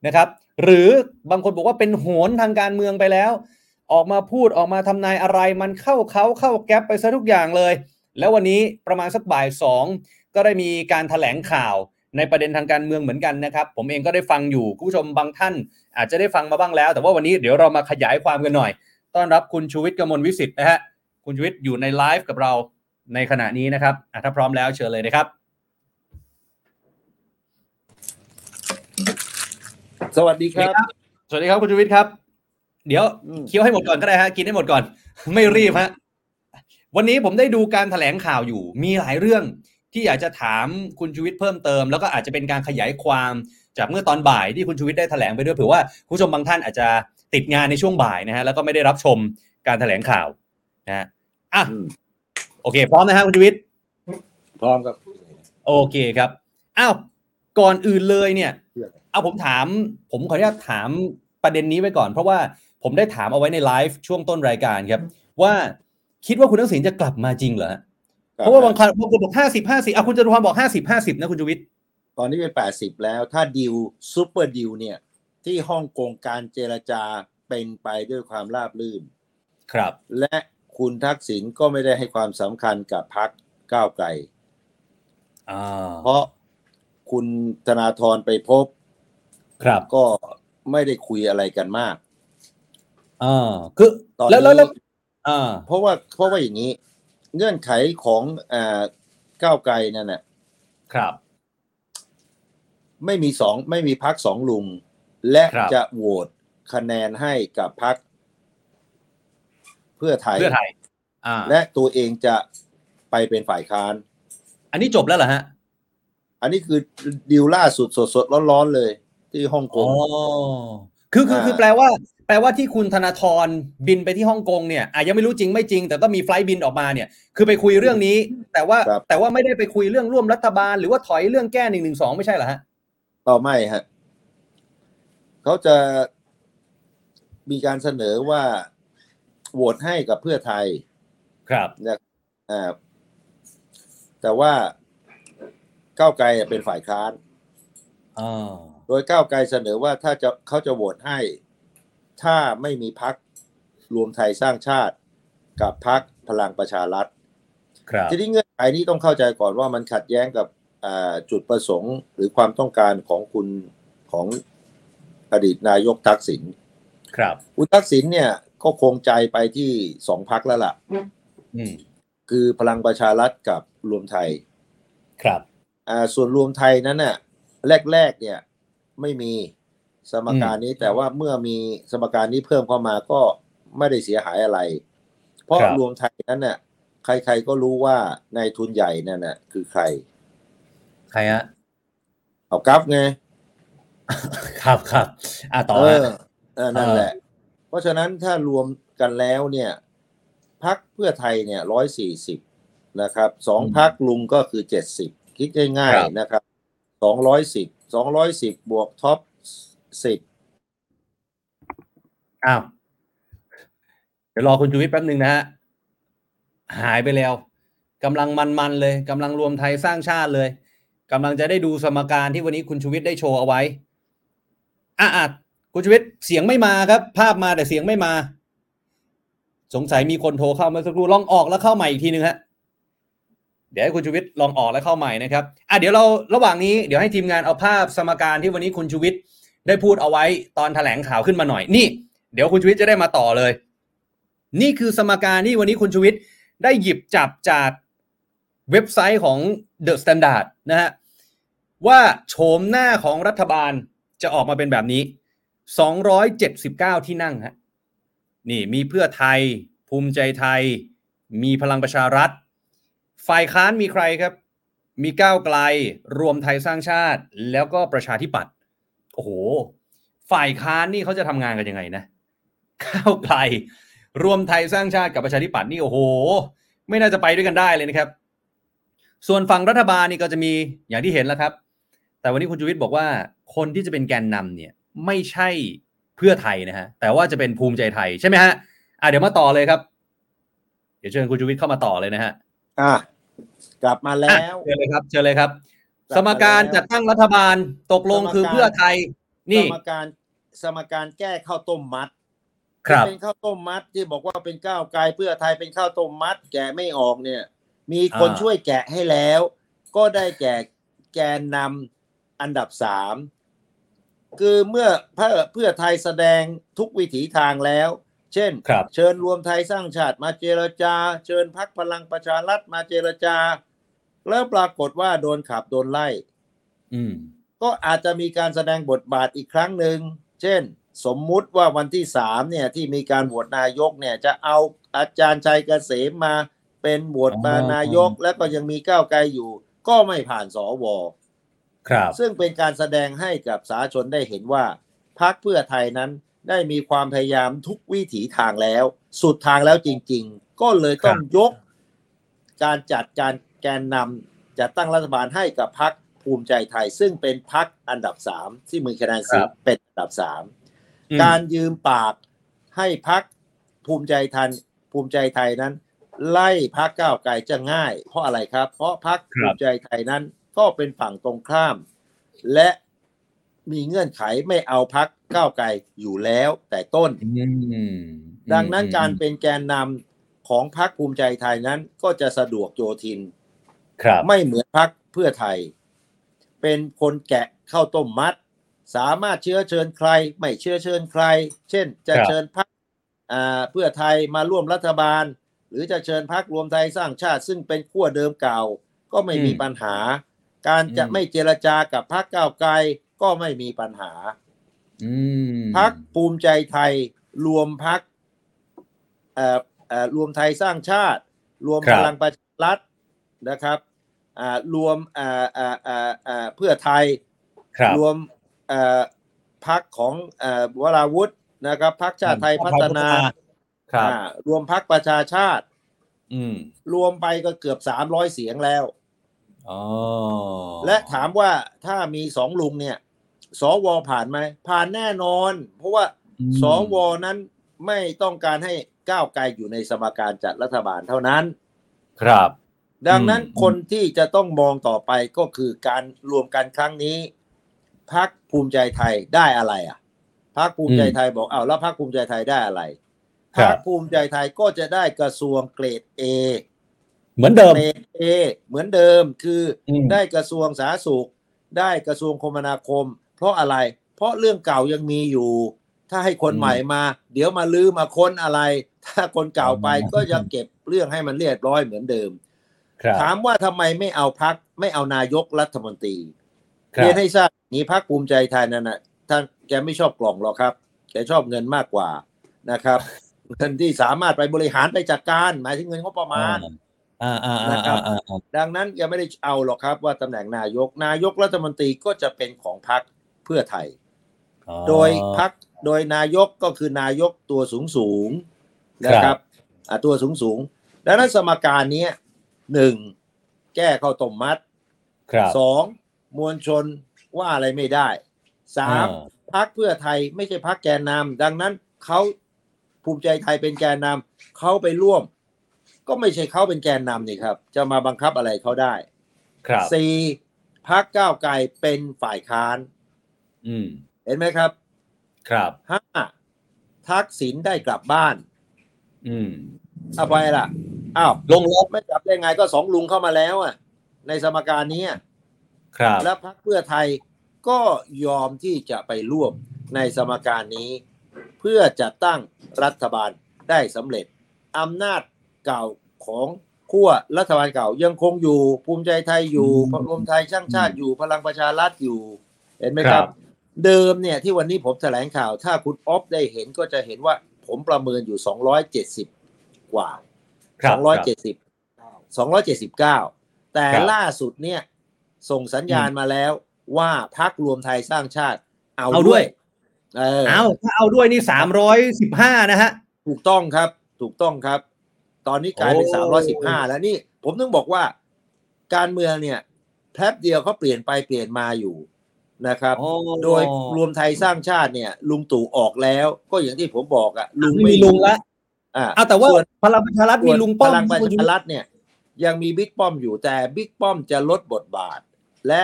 นะครับ หรือบางคนบอกว่าเป็นโหนทางการเมืองไปแล้ว ออกมาพูดออกมาทำนายอะไร มันเข้าเขาเข้าแก๊ปไปซะทุกอย่างเลย แล้ววันนี้ประมาณสักบ่ายสองก็ได้มีการถแถลงข่าวในประเด็นทางการเมืองเหมือนกันนะครับ ผมเองก็ได้ฟังอยู่คุณผู้ชมบางท่าน อาจจะได้ฟังมาบ้างแล้ว แต่ว่าวันนี้เดี๋ยวเรามาขยายความกันหน่อย ต้อนรับคุณชูวิทย์กมลวิสิทธิ์นะฮะคุณชูวิทย์อยู่ในไลฟ์กับเราในขณะนี้นะครับอะถ้าพร้อมแล้วเชิญเลยนะครับ สวัสดีครับ สวัสดีครับคุณชูวิทย์ครับ เดี๋ยวอืมเคี้ยวให้หมดก่อนก็ได้ฮะกินให้หมดก่อน ไม่รีบฮะวันนี้ผมได้ดูการถแถลงข่าวอยู่ มีหลายเรื่องที่อยากจะถามคุณชูวิทย์เพิ่มเติม แล้วก็อาจจะเป็นการขยายความจากเมื่อตอนบ่ายที่คุณชูวิทย์ได้แถลงไปด้วยเผื่อว่าคุณผู้ชมบางท่านอาจจะติดงานในช่วงบ่ายนะฮะแล้วก็ไม่ได้รับชมการถแถลงข่าวนะฮะอะอืมโอเค พร้อมนะฮะคุณชูวิทย์พร้อมครับ โอเคครับอ้าวก่อนอื่นเลยเนี่ยเรื่องเอาผมถาม ผมขออนุญาตถามประเด็นนี้ไว้ก่อน เพราะว่าผมได้ถามเอาไว้ในไลฟ์ช่วงต้นรายการครับ ว่าคิดว่าคุณทักษิณจะกลับมาจริงเหรอฮะเพราะว่าบางคนบางคนบอกห้าสิบห้าสิบอะคุณจตุพรบอกห้าสิบห้าสิบนะคุณชูวิทย์ตอนนี้เป็นแปดสิบแล้ว ถ้าดีลซูเปอร์ดีลเนี่ย ที่ฮ่องกงการเจรจาเป็นไปด้วยความราบรื่น ครับ และคุณทักษิณก็ไม่ได้ให้ความสำคัญกับพรรคก้าวไกลอ่าเพราะคุณธนาธรไปพบ ครับก็ไม่ได้คุยอะไรกันมาก อ่าคือตอนแล้วแล้วแล้วนี้อ่า เพราะว่าเพราะว่าอย่างนี้ เงื่อนไขของอ่าก้าวไกลนั่นน่ะครับ ไม่มีสองไม่มีพักสองลุง และครับจะโหวตคะแนนให้กับพักเพื่อไทยเพื่อไทยอ่าและตัวเองจะไปเป็นฝ่ายค้าน อันนี้จบแล้วเหรอฮะ อันนี้คือดีลล่าสุดสดๆร้อนๆเลย ที่ฮ่องกอ๋องคือคืออ่าคือแปลว่า แปลว่าที่คุณธนาธรบินไปที่ฮ่องกงเนี่ยอะยังไม่รู้จริงไม่จริง แต่ก็มีไฟลท์บินออกมาเนี่ย คือไปคุยเรื่องนี้ แต่ว่าครับ แต่ว่าไม่ได้ไปคุยเรื่องร่วมรัฐบาล หรือว่าถอยเรื่องแก้หนึ่งหนึ่งสองไม่ใช่เหรอฮะต่อไม่ฮะเขาจะมีการเสนอว่าโหวตให้กับเพื่อไทย ครับนะอ่าแต่ว่าก้าวไกลเป็นฝ่ายค้าน อ่า โดยก้าวไกลเสนอว่าถ้าจะเขาจะโหวตให้ ถ้าไม่มีพักรวมไทยสร้างชาติ กับพักพลังประชารัฐครับทีนี้เงื่อนไขนี้ต้องเข้าใจก่อนว่ามันขัดแย้งกับอ่าจุดประสงค์หรือความต้องการของคุณของอดีตนายกทักษิณครับคุณทักษิณเนี่ยก็คงใจไปที่สองพักแล้วล่ะอืมคือพลังประชารัฐกับรวมไทย ครับ อ่า ส่วนรวมไทยนั้นน่ะ แรก ๆ เนี่ย ไม่มี สมการนี้แต่ว่าเมื่อมีสมการนี้เพิ่มเข้ามาก็ไม่ได้เสียหายอะไร เพราะครับรวมไทยนั้นน่ะใครๆก็รู้ว่าในายทุนใหญ่นั่นน่ะ คือใคร ใครฮะเอากราฟไงครับครับอะต่อเอฮะอเออนั่นเออแหละ เพราะฉะนั้นถ้ารวมกันแล้วเนี่ยพักเพื่อไทยเนี่ยร้อยสี่สิบนะครับสองพักลุงก็คือเจ็ดสิบคิดง่ายๆนะครับสองร้อยสิบสองร้อยสิบบวกท็อป สิบอ้าว เดี๋ยวรอคุณชูวิทย์แป๊บหนึ่งนะฮะ หายไปแล้วกำลังมันๆเลยกำลังรวมไทยสร้างชาติเลยกำลังจะได้ดูสมการที่วันนี้คุณชูวิทย์ได้โชว์เอาไว้อะอะคุณชูวิทย์เสียงไม่มาครับ ภาพมาแต่เสียงไม่มา สงสัยมีคนโทรเข้ามื่อสักครู่ลองออกแล้วเข้าใหม่อีกทีหนึ่งฮะเดี๋ยวให้คุณชูวิทย์ลองออกแล้วเข้าใหม่นะครับอะเดี๋ยวเราระหว่างนี้เดี๋ยวให้ทีมงานเอาภาพสมการที่วันนี้คุณชูวิทย์ ได้พูดเอาไว้ตอนแถลงข่าวขึ้นมาหน่อย นี่ เดี๋ยวคุณชูวิทย์จะได้มาต่อเลย นี่คือสมการที่วันนี้คุณชูวิทย์ได้หยิบจับจากเว็บไซต์ของ The Standard นะฮะว่าโฉมหน้าของรัฐบาลจะออกมาเป็นแบบนี้ 279 ที่นั่งฮะนี่มีเพื่อไทย ภูมิใจไทย มีพลังประชารัฐ ฝ่ายค้านมีใครครับ มีก้าวไกล รวมไทยสร้างชาติ แล้วก็ประชาธิปัตย์ โอ้โห ฝ่ายค้านนี่เขาจะทำงานกันยังไงนะก้าวไกลรวมไทยสร้างชาติกับประชาธิปัตย์นี่โอ้โห ไม่น่าจะไปด้วยกันได้เลยนะครับ ส่วนฝั่งรัฐบาลนี่ก็จะมีอย่างที่เห็นแล้วครับ แต่วันนี้คุณชูวิทย์บอกว่าคนที่จะเป็นแกนนำเนี่ยไม่ใช่เพื่อไทยนะฮะแต่ว่าจะเป็นภูมิใจไทยใช่ไหมฮะอะเดี๋ยวมาต่อเลยครับ เดี๋ยวเชิญคุณชูวิทย์เข้ามาต่อเลยนะฮะอะกลับมาแล้วเชิญเลยครับ เชิญเลยครับกลั สบมมาการแล้วจัดตั้งรัฐบาลตกลงคือสมการเพื่อไทย นี่สมการสมการแก้ข้าวต้มมัดครับที่เป็นข้าวต้มมัดที่บอกว่าเป็นก้าวไกลเพื่อไทยเป็นข้าวต้มมัด แกะไม่ออกเนี่ย มีคนอ่าช่วยแกะให้แล้ว ก็ได้แก่แกนนำอันดับสามคือเมื่อเพื่อเพื่อไทยแสดงทุกวิถีทางแล้ว เช่นครับเชิญรวมไทยสร้างชาติมาเจรจา เชิญพักพลังประชารัฐมาเจรจา แล้วปรากฏว่าโดนขับโดนไล่ อืม ก็อาจจะมีการแสดงบทบาทอีกครั้งหนึ่ง เช่น สมมุติว่าวันที่สามเนี่ย ที่มีการโหวตนายกเนี่ย จะเอาอาจารย์ชัยเกษมมาเป็นโหวตมาอ๋อนายก แล้วก็ยังมีก้าวไกลอยู่ ก็ไม่ผ่านสวครับ ซึ่งเป็นการแสดงให้กับสาชนได้เห็นว่าพักเพื่อไทยนั้นได้มีความพยายามทุกวิถีทางแล้ว สุดทางแล้วจริง ๆ ก็เลยต้องยก การจัดการ แกนนำจัดตั้งรัฐบาลให้กับพักภูมิใจไทย ซึ่งเป็นพักอันดับสามที่มีคะแนนเสียงครับเป็นอันดับสามอืมการยืมปากให้พักภูมิใจไทยภูมิใจไทยนั้น ไล่พักก้าวไกลจะง่าย เพราะอะไรครับ เพราะพักภูมิใจไทยนั้นก็เป็นฝั่งตรงข้าม และมีเงื่อนไขไม่เอาพักก้าวไกลอยู่แล้วแต่ต้นอืมดังนั้นอืมการเป็นแกนนำของพรรคภูมิใจไทยนั้นก็จะสะดวกโยทิน ครับ ไม่เหมือนพรรคเพื่อไทย เป็นคนแกะเข้าต้มมัด สามารถเชื้อเชิญใคร ไม่เชื้อเชิญใคร เช่น จะครับเชิญพรรคอ่าเพื่อไทยมาร่วมรัฐบาล หรือจะเชิญพรรครวมไทยสร้างชาติ ซึ่งเป็นขั้วเดิมเก่า ก็ไม่มีปัญหา การจะอืมไม่เจรจากับพรรคก้าวไกลก็ไม่มีปัญหาอืมพักภูมิใจไทยรวมพักเอ่อเอ่อรวมไทยสร้างชาติ รวมครัพบลังประชารัฐนะครับอ่า รวมอ่าอ่าอ่าอ่าเพื่อไทยครับรวมเอ่อพักของเอ่อวราวุธนะครับพักชาติไทยพัฒนา ครับอ่ารวมพักประชาชาติอืมรวมไปก็เกือบสามร้อยเสียงแล้วอ๋อและถามว่าถ้ามีสองลุงเนี่ยสวผ่านไหมผ่านแน่นอน เพราะว่าอืมสวนั้นไม่ต้องการให้ก้าวไกลอยู่ในสมการจัดรัฐบาลเท่านั้น ครับ ดังนั้นอืมคนที่จะต้องมองต่อไปก็คือการรวมกันครั้งนี้พักภูมิใจไทยได้อะไรอะพักภูมิใจไทยบอกอ้าวแล้วพักภูมิใจไทยได้อะไรครัพับกภูมิใจไทยก็จะได้กระทรวงเกรด A เหมือนเดิมเกรด A เหมือนเดิมคืออมได้กระทรวงสาธารณสุข ได้กระทรวงคมนาคม เพราะอะไร เพราะเรื่องเก่ายังมีอยู่ ถ้าให้คนอืมใหม่มา เดี๋ยวมาลือมาค้นอะไร ถ้าคนเก่าไปอืมก็จะเก็บเรื่องให้มันเรียบร้อยเหมือนเดิมครับ ถามว่าทำไมไม่เอาพักไม่เอานายกรัฐมนตรีครับเรียนให้ทราบอย่างนี้พักภูมิใจไทยนั่นนะท่านแกไม่ชอบกล่องหรอกครับแกชอบเงินมากกว่านะครับเงินที่สามารถไปบริหารไปจัดการ หมายถึงเงินงบประมาณอ่าอ่าอ่านะครับอ่าอ่าดังนั้นยังไม่ได้เอาหรอกครับ ว่าตำแหน่งนายกนายกรัฐมนตรีก็จะเป็นของพรรคเพื่อไทยอ๋อโดยพรรคโดยนายกก็คือนายกตัวสูงสูงๆนะคครัรับบอะตัวสูงสูงๆดังนั้นสมการเนี้ย หนึ่งแก้ข้าวต้มมัดครับสองมวลชนว่าอะไรไม่ได้สามอ่าพักเพื่อไทยไม่ใช่พักแกนนำดังนั้นเขาภูมิใจไทยเป็นแกนนำเขาไปร่วม ก็ไม่ใช่เขาเป็นแกนนำนี่ครับ จะมาบังคับอะไรเขาได้ ครับสี่พักก้าวไกลเป็นฝ่ายค้าน อืม เห็นไหมครับ ครับห้าทักษิณได้กลับบ้าน อืมเอาไปล่ะ อ้าวลงลบไม่กลับได้ไงก็สองลุงเข้ามาแล้วอะ ในสมการนี้ครับ แล้วพักเพื่อไทยก็ยอมที่จะไปร่วมในสมการนี้ เพื่อจัดตั้งรัฐบาลได้สำเร็จอำนาจเก่าของขั้วรัฐบาลเก่ายังคงอยู่ ภูมิใจไทยอยู่อืมรวมไทยช่างชาติอยู่พลังประชารัฐอยู่ เห็นไหมคครัรับบเดิมเนี่ยที่วันนี้ผมแถลงข่าว ถ้าคุณออฟได้เห็นก็จะเห็นว่าผมประเมินอยู่ 270 กว่า ครับ270 279แต่ครับล่าสุดเนี่ย ส่งสัญญาณมาแล้วว่าพักรวมไทยสร้างชาติเอาเอาด้วย เออเอาถ้าเอาด้วยนี่สามร้อยสิบห้านะฮะ ถูกต้องครับ ถูกต้องครับ ตอนนี้กลายเป็นโอ้315แล้วนี่ผมต้องบอกว่า การเมืองเนี่ยแป๊บเดียวเขาเปลี่ยนไปเปลี่ยนมาอยู่นะครับอ๋อโดยรวมไทยสร้างชาติเนี่ย ลุงตู่ออกแล้ว ก็อย่างที่ผมบอกอะลุงไม่มีลุงละ อ่าอะแต่ว่าส่นพลังประชารัฐมีลุงป้อมพลังประคุณชูชาวิทย์รัฐเนี่ย ยังมีบิ๊กป้อมอยู่แต่บิ๊กป้อมจะลดบทบาท และ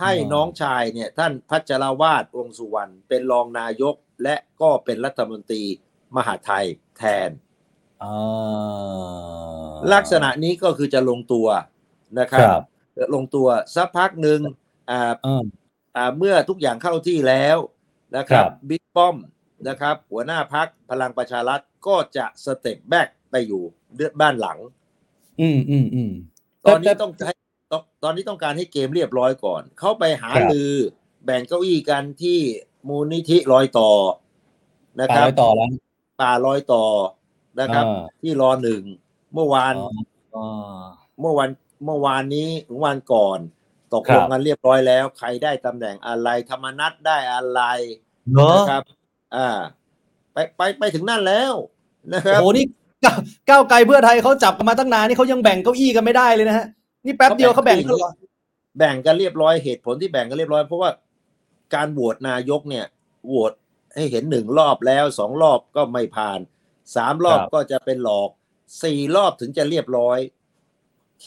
ให้อ๋อน้องชายเนี่ย ท่านพัชรวาดวงษ์สุวรรณเป็นรองนายกและก็เป็นรัฐมนตรีมหาดไทยแทนอ่าลักษณะนี้ก็คือจะลงตัวนะคครับรับ ลงตัวสักพักหนึ่งอ่าอ่าอ่าเมื่อทุกอย่างเข้าที่แล้วนะครัครับบบิ๊กป้อมนะครับ หัวหน้าพักพลังประชารัฐ ก็จะ step back ไปอยู่บ้านหลัง อืมอืมอืมตอนนี้แต่ต้องให้ตอนตอนนี้ต้องการให้เกมเรียบร้อยก่อน เข้าไปหาครับรือแบ่งเก้าอี้กันที่มูลนิธิรอยต่อนะป่าครับร้อยต่อแล้วป่ารอยต่อนะครับอ่าที่รอหนึ่งเมื่อวานอ๋อเมื่อวันเมื่อวานนี้ถึงวันก่อนตกครัลงกันเรียบร้อยแล้ว ใครได้ตำแหน่งอะไร ธรรมนัสได้อะไรเนอะนะครับ อ่า ไปไปไปถึงนั่นแล้วนะครับโอ้โหนี่ก้าวก้าวไกลเพื่อไทยเขาจับกันมาตั้งนานนี่เขายังแบ่งเก้าอี้กันไม่ได้เลยนะฮะนี่แป๊บเดียวเขาแบ่งกันเหรอแบ่งกันเรียบร้อยเหตุผลที่แบ่งกันเรียบร้อยเพราะว่าการโหวตนายกเนี่ยโหวตให้เห็นหนึ่งรอบแล้วสองรอบก็ไม่ผ่านสามรอบครับก็จะเป็นหลอกสี่รอบถึงจะเรียบร้อย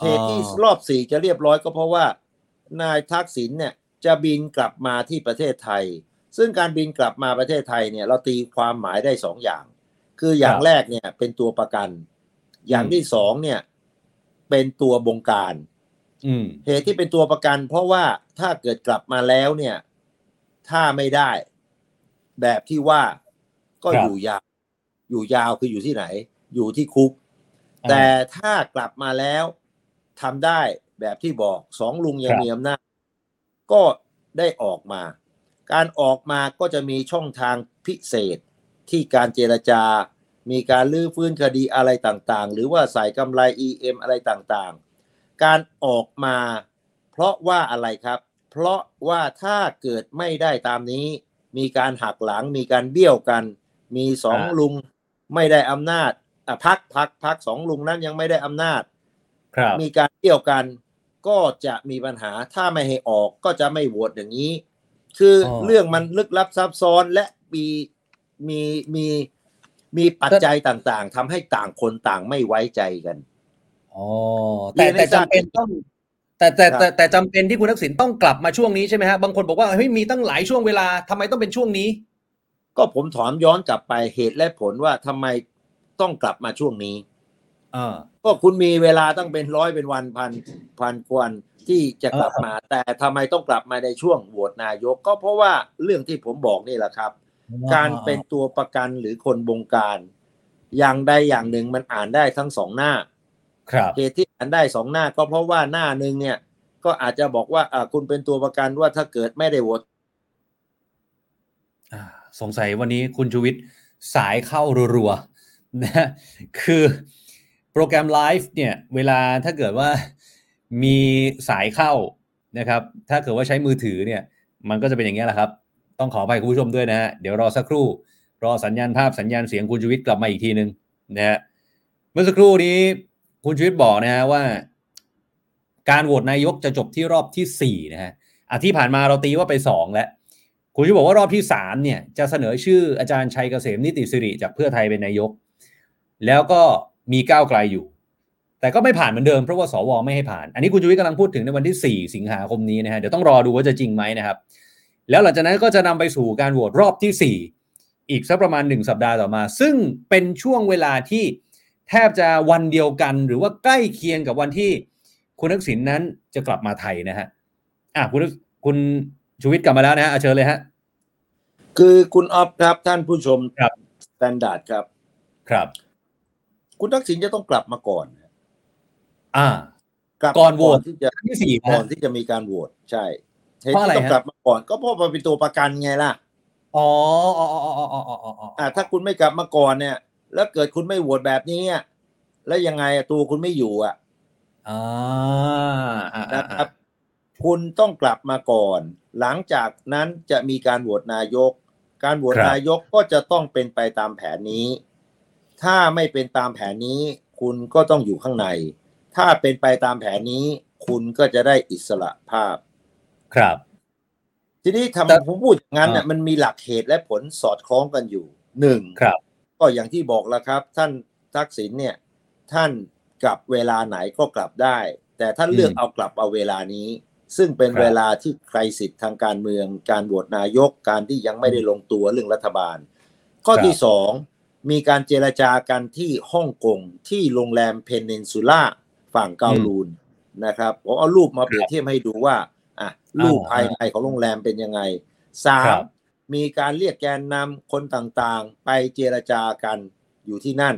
เหตุที่อ๋อรอบสี่จะเรียบร้อยก็เพราะว่า นายทักษิณเนี่ยจะบินกลับมาที่ประเทศไทย ซึ่งการบินกลับมาประเทศไทยเนี่ยเราตีความหมายได้สองอย่าง คืออย่างแรกเนี่ยเป็นตัวประกัน อย่างที่สองเนี่ยเป็นตัวบงการอืมเหตุที่เป็นตัวประกัน เพราะว่าถ้าเกิดกลับมาแล้วเนี่ย ถ้าไม่ได้ แบบที่ว่าก็ครับอยู่ยาว อยู่ยาวคืออยู่ที่ไหน อยู่ที่คุกอ่าแต่ถ้ากลับมาแล้วทำได้แบบที่บอกสองลุงยังครับมีอำนาจก็ได้ออกมา การออกมาก็จะมีช่องทางพิเศษที่การเจรจา มีการลื้อฟื้นคดีอะไรต่างๆ หรือว่าใส่กำไร EM อะไรต่างๆ การออกมาเพราะว่าอะไรครับ เพราะว่าถ้าเกิดไม่ได้ตามนี้ มีการหักหลัง มีการเบี้ยวกัน มีสองอ่าลุงไม่ได้อำนาจอะพักพักพักสองลุงนั้นยังไม่ได้อำนาจครับมีการเกี่ยวกันก็จะมีปัญหาถ้าไม่ให้ออกก็จะไม่โหวตอย่างนี้ คือออเรื่องมันลึกลับซับซ้อนและมีมีมีมีปัจจัยต่างๆทำให้ต่างคนต่างไม่ไว้ใจกันอ๋อแต่เรียนให้แต่ทราบจำเป็นต้องแต่แต่ครับแต่แต่จำเป็นที่คุณทักษิณต้องกลับมาช่วงนี้ใช่ไหมฮะบางคนบอกว่าเฮ้ยมีตั้งหลายช่วงเวลาทำไมต้องเป็นช่วงนี้ ก็ผมถามย้อนกลับไปเหตุและผลว่าทำไมต้องกลับมาช่วงนี้อ่าก็คุณมีเวลาตั้งเป็นร้อยเป็นวันพันพันกวัน ที่จะกลับมา แต่ทำไมต้องกลับมาในช่วงโหวตนายก ก็เพราะว่าเรื่องที่ผมบอกนี่แหละครับ การเป็นตัวประกันหรือคนบงการ อย่างใดอย่างหนึ่งมันอ่านได้ทั้งสองหน้า ครับเหตุที่อ่านได้สองหน้า ก็เพราะว่าหน้าหนึ่งเนี่ย ก็อาจจะบอกว่าอ่าคุณเป็นตัวประกันว่าถ้าเกิดไม่ได้โหวตอ่าสงสัยวันนี้คุณชูวิทย์สายเข้ารัวๆนะคือโปรแกรมไลฟ์เนี่ย เวลาถ้าเกิดว่า มีสายเข้านะครับ ถ้าเกิดว่าใช้มือถือเนี่ย มันก็จะเป็นอย่างนี้แหละครับ ต้องขออภัยคุณผู้ชมด้วยนะฮะ เดี๋ยวรอสักครู่ รอสัญญาณภาพสัญญาณเสียงคุณชูวิทย์กลับมาอีกทีนึงนะฮะ เมื่อสักครู่นี้คุณชูวิทย์บอกนะฮะว่า การโหวตนายกจะจบที่รอบที่สี่นะฮะอะที่ผ่านมาเราตีว่าไปสองแล้ว คุณชูวิทย์บอกว่ารอบที่สามเนี่ยจะเสนอชื่ออาจารย์ชัยเกษมนิติสิริจากเพื่อไทยเป็นนายก แล้วก็มีก้าวไกลอยู่ แต่ก็ไม่ผ่านเหมือนเดิมเพราะว่าสวไม่ให้ผ่าน อันนี้คุณชูวิทย์กำลังพูดถึงในวันที่ 4 สิงหาคมนี้นะฮะเดี๋ยวต้องรอดูว่าจะจริงไหมนะครับ แล้วหลังจากนั้นก็จะนำไปสู่การโหวตรอบที่ 4 อีกสักประมาณ 1 สัปดาห์ต่อมา ซึ่งเป็นช่วงเวลาที่แทบจะวันเดียวกัน หรือว่าใกล้เคียงกับวันที่คุณทักษิณนั้นจะกลับมาไทยนะฮะอะคุณคุณชูวิทย์กลับมาแล้วนะฮะอะเชิญเลยฮะคือคุณออฟครับท่านผู้ชมครับ Standard ครับ ครับ คุณทักษิณจะต้องกลับมาก่อน อ่ากลับก่อนโหวตที่จะครั้งที่สี่นะก่อนฮะที่จะมีการโหวตใช่เหตุเพราะอะไรที่ต้องฮะกลับมาก่อนก็เพราะมันเป็นตัวประกันไงล่ะอ๋ออ๋ออ๋ออ๋ออ๋ออ๋ออ๋ออ่าถ้าคุณไม่กลับมาก่อนเนี่ย แล้วเกิดคุณไม่โหวตแบบนี้อะแล้วยังไงอะตัวคุณไม่อยู่อะอ่าอ่านะครับคุณต้องกลับมาก่อน หลังจากนั้นจะมีการโหวตนายก การโหวตนายกก็จะต้องเป็นไปตามแผนนี้ ถ้าไม่เป็นตามแผนนี้ คุณก็ต้องอยู่ข้างใน ถ้าเป็นไปตามแผนนี้ คุณก็จะได้อิสระภาพ ครับ ทีนี้แต่ทำผมพูดอย่างนั้นเนี่ยอ่ามัมันมีหลักเหตุและผลสอดคล้องกันอยู่หนึ่งครับ ก็อย่างที่บอกแล้วครับ ท่านทักษิณเนี่ย ท่านกลับเวลาไหนก็กลับได้ แต่ท่านเลือกอืมเอากลับเอาเวลานี้ ซึ่งเป็นครับเวลาที่ใครสิทธิ์ทางการเมือง การโหวตนายกการที่ยังไม่ได้ลงตัวเรื่องรัฐบาล ข้อครับที่สองมีการเจรจากันที่ฮ่องกงที่โรงแรมเพนนินซูล่า ฝั่งเกาลูนนะครับผมเอารูปมาเปรียบเทียบให้ดูว่าอะรูปอ่าภายในของโรงแรมเป็นยังไงสาครัมบมีการเรียกแกนนำคนต่างๆ ไปเจรจากันอยู่ที่นั่น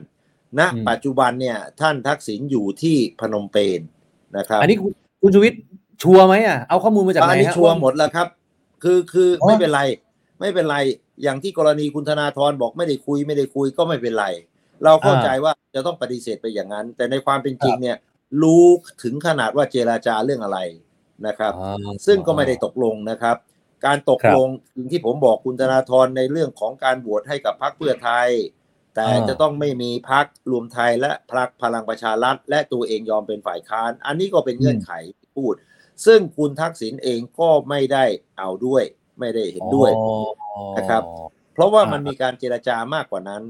ณอืมปัจจุบันเนี่ยท่านทักษิณอยู่ที่พนมเปญนะครับ อันนี้คุณคุณชูวิทย์ชัวร์ไหมอะเอาข้อมูลมาจากไหนอันนี้ฮะชัวร์หมดแล้วครับ คือคืออ๋อไม่เป็นไร ไม่เป็นไรอย่างที่กรณีคุณธนาธรบอกไม่ได้คุยไม่ได้คุยก็ไม่เป็นไร เราเข้าใจว่าจะต้องปฏิเสธไปอย่างนั้น แต่ในความเป็นจริงเนี่ย รู้ถึงขนาดว่าเจราจาเรื่องอะไรนะครับอ่าซึ่งก็ไม่ได้ตกลงนะครับ การตกครับลงสิ่งที่ผมบอกคุณธนาธรในเรื่องของการโหวตให้กับพรรคเพื่อไทย แต่อ่าจะต้องไม่มีพรรครวมไทยและพรรคพลังประชารัฐ และตัวเองยอมเป็นฝ่ายค้าน อันนี้ก็เป็นเงื่อนไขที่พูด ซึ่งคุณทักษิณเองก็ไม่ได้เอาด้วย ไม่ได้เห็นด้วยอ๋อนะครับ เพราะว่าอ่ามัมันมีการเจรจามากกว่านั้น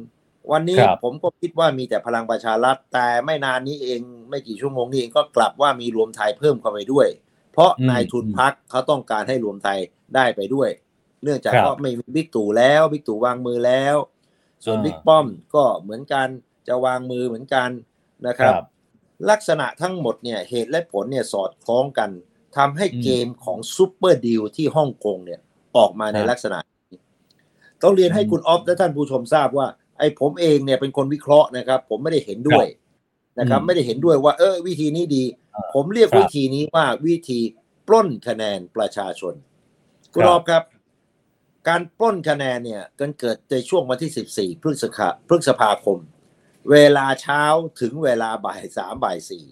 วันนี้ครับผมก็คิดว่ามีแต่พลังประชารัฐแต่ไม่นานนี้เองไม่กี่ชั่วโมงนี้เองก็กลับว่ามีรวมไทยเพิ่มเข้าไปด้วย เพราะอืมนายทุนพรรคเขาต้องการให้รวมไทยได้ไปด้วย เนื่องจากครับก็ไม่มีบิ๊กตู่แล้วบิ๊กตู่วางมือแล้ว ส่วนอ่าบิ๊กป้อมก็เหมือนกันจะวางมือเหมือนกันนะครับครับ ลักษณะทั้งหมดเนี่ยเหตุและผลเนี่ยสอดคล้องกันทำให้อืมเกมของซูเปอร์ดีลที่ฮ่องกงเนี่ยออกมาในครับลักษณะนี้ต้องเรียนให้อืมคุณออฟและท่านผู้ชมทราบว่า ไอ้ผมเองเนี่ยเป็นคนวิเคราะห์นะครับ ผมไม่ได้เห็นด้วยนะครับอืมไม่ได้เห็นด้วยว่า เออ วิธีนี้ดีอ่าผมเรียกครับวิธีนี้ว่าวิธีปล้นคะแนนประชาชนคุณครับออฟครับ การปล้นคะแนนเนี่ยกันเกิดในช่วงวันที่ 14 พฤษภาพฤษภาคม เวลาเช้าถึงเวลาบ่ายสามบ่ายสี่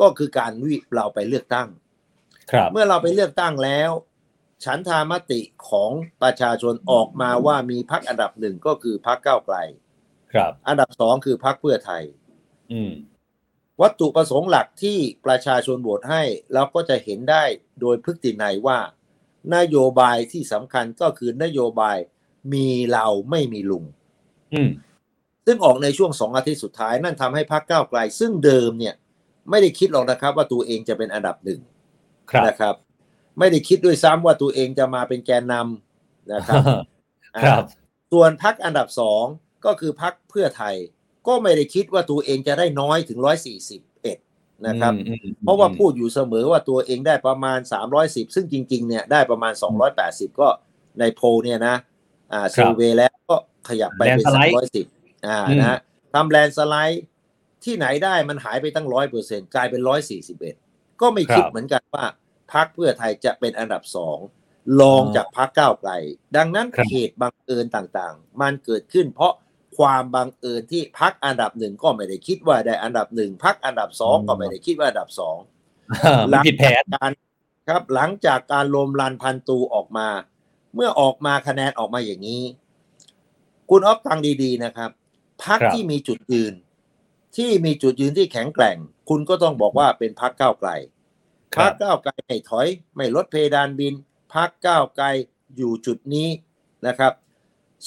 ก็คือการวิเราไปเลือกตั้งครับเมื่อเราไปเลือกตั้งแล้ว ฉันทามติของประชาชนออกมาว่ามีพักอันดับหนึ่งก็คือพักก้าวไกล ครับ อันดับสองคือพักเพื่อไทย อืมวัตถุประสงค์หลักที่ประชาชนโหวตให้เราก็จะเห็นได้โดยพฤตินัยว่า นโยบายที่สำคัญก็คือนโยบายมีเราไม่มีลุงอืมซึ่งออกในช่วงสองอาทิตย์สุดท้ายนั่นทำให้พรรคก้าวไกล ซึ่งเดิมเนี่ย ไม่ได้คิดหรอกนะครับ ว่าตัวเองจะเป็นอันดับหนึ่งครับนะครับ ไม่ได้คิดด้วยซ้ำว่าตัวเองจะมาเป็นแกนนำนะครับครับอ่าส่วนพรรคอันดับสองก็คือพรรคเพื่อไทย ก็ไม่ได้คิดว่าตัวเองจะได้น้อยถึงร้อยสี่สิบเอ็ดนะครับอืมอืมเพราะว่าพูดอยู่เสมอว่าตัวเองได้ประมาณ310ซึ่งจริงๆเนี่ยได้ประมาณ280ก็ในโพลเนี่ยนะ อ่า survey แล้วก็ขยับไปเป็นแลนด์สไลด์310อ่าอืมนะฮะทำแลนด์สไลด์ที่ไหนได้มันหายไปตั้งร้อยเปอร์เซ็นกลายเป็น141ก็ไม่คิดเหมือนกันว่า พักเพื่อไทยจะเป็นอันดับสองรองจากพักก้าวไกล ดังนั้นครับเหตุบังเอิญต่างๆ มันเกิดขึ้น เพราะความบังเอิญที่พักอันดับหนึ่งก็ไม่ได้คิดว่าได้อันดับหนึ่งพักอันดับสองก็ไม่ได้คิดว่าอันดับสองมันผิดแผนการครับหลังจากการลมรันพันตูออกมา เมื่อออกมาคะแนนออกมาอย่างนี้ คุณออฟฟังดีๆนะครับพักครับที่มีจุดยืน ที่มีจุดยืนที่แข็งแกร่ง คุณก็ต้องบอกว่าเป็นพักก้าวไกลค พัรักบก้าวไกลไม่ถอย ไม่ลดเพดานบินพักก้าวไกลอยู่จุดนี้นะครับ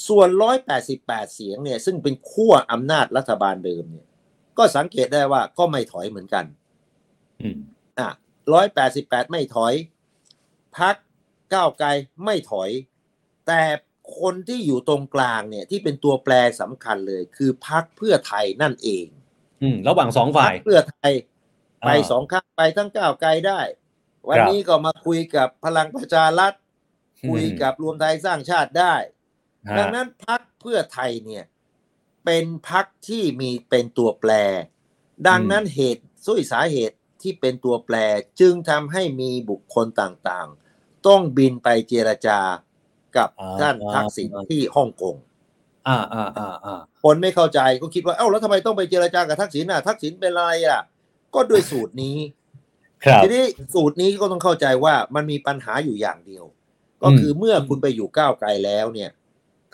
ส่วน 188 เสียงเนี่ยซึ่งเป็นขั้วอำนาจรัฐบาลเดิมเนี่ย ก็สังเกตได้ว่าก็ไม่ถอยเหมือนกันอืมอะร้อยแปดสิบแปดไม่ถอยพักก้าวไกลไม่ถอย แต่คนที่อยู่ตรงกลางเนี่ยที่เป็นตัวแปรสำคัญเลย คือพักเพื่อไทยนั่นเอง อืมระหว่างสองฝ่ายพรรคเพื่อไทย ไปอ่าสองข้างไปทั้งก้าวไกลได้ วันครับนี้ก็มาคุยกับพลังประชารัฐอืมคุยกับรวมไทยสร้างชาติได้ฮะดังนั้นพักเพื่อไทยเนี่ย เป็นพักที่มีเป็นตัวแปร ดังนั้นเหตุสุยสาเหตุที่เป็นตัวแปรจึงทำให้มีบุคคลต่างๆ ต้องบินไปเจรจากับอ่าท่านทักษิณที่ฮ่องกงอ่าอ่าอ่าอ่าคนไม่เข้าใจก็คิดว่าเอ้าแล้วทำไมต้องไปเจรจากับทักษิณน่ะทักษิณเป็นอะไรอะ ก็ด้วยสูตรนี้ครับทีนี้สูตรนี้ก็ต้องเข้าใจว่ามันมีปัญหาอยู่อย่างเดียว ก็คือเมื่อคุณไปอยู่ก้าวไกลแล้วเนี่ย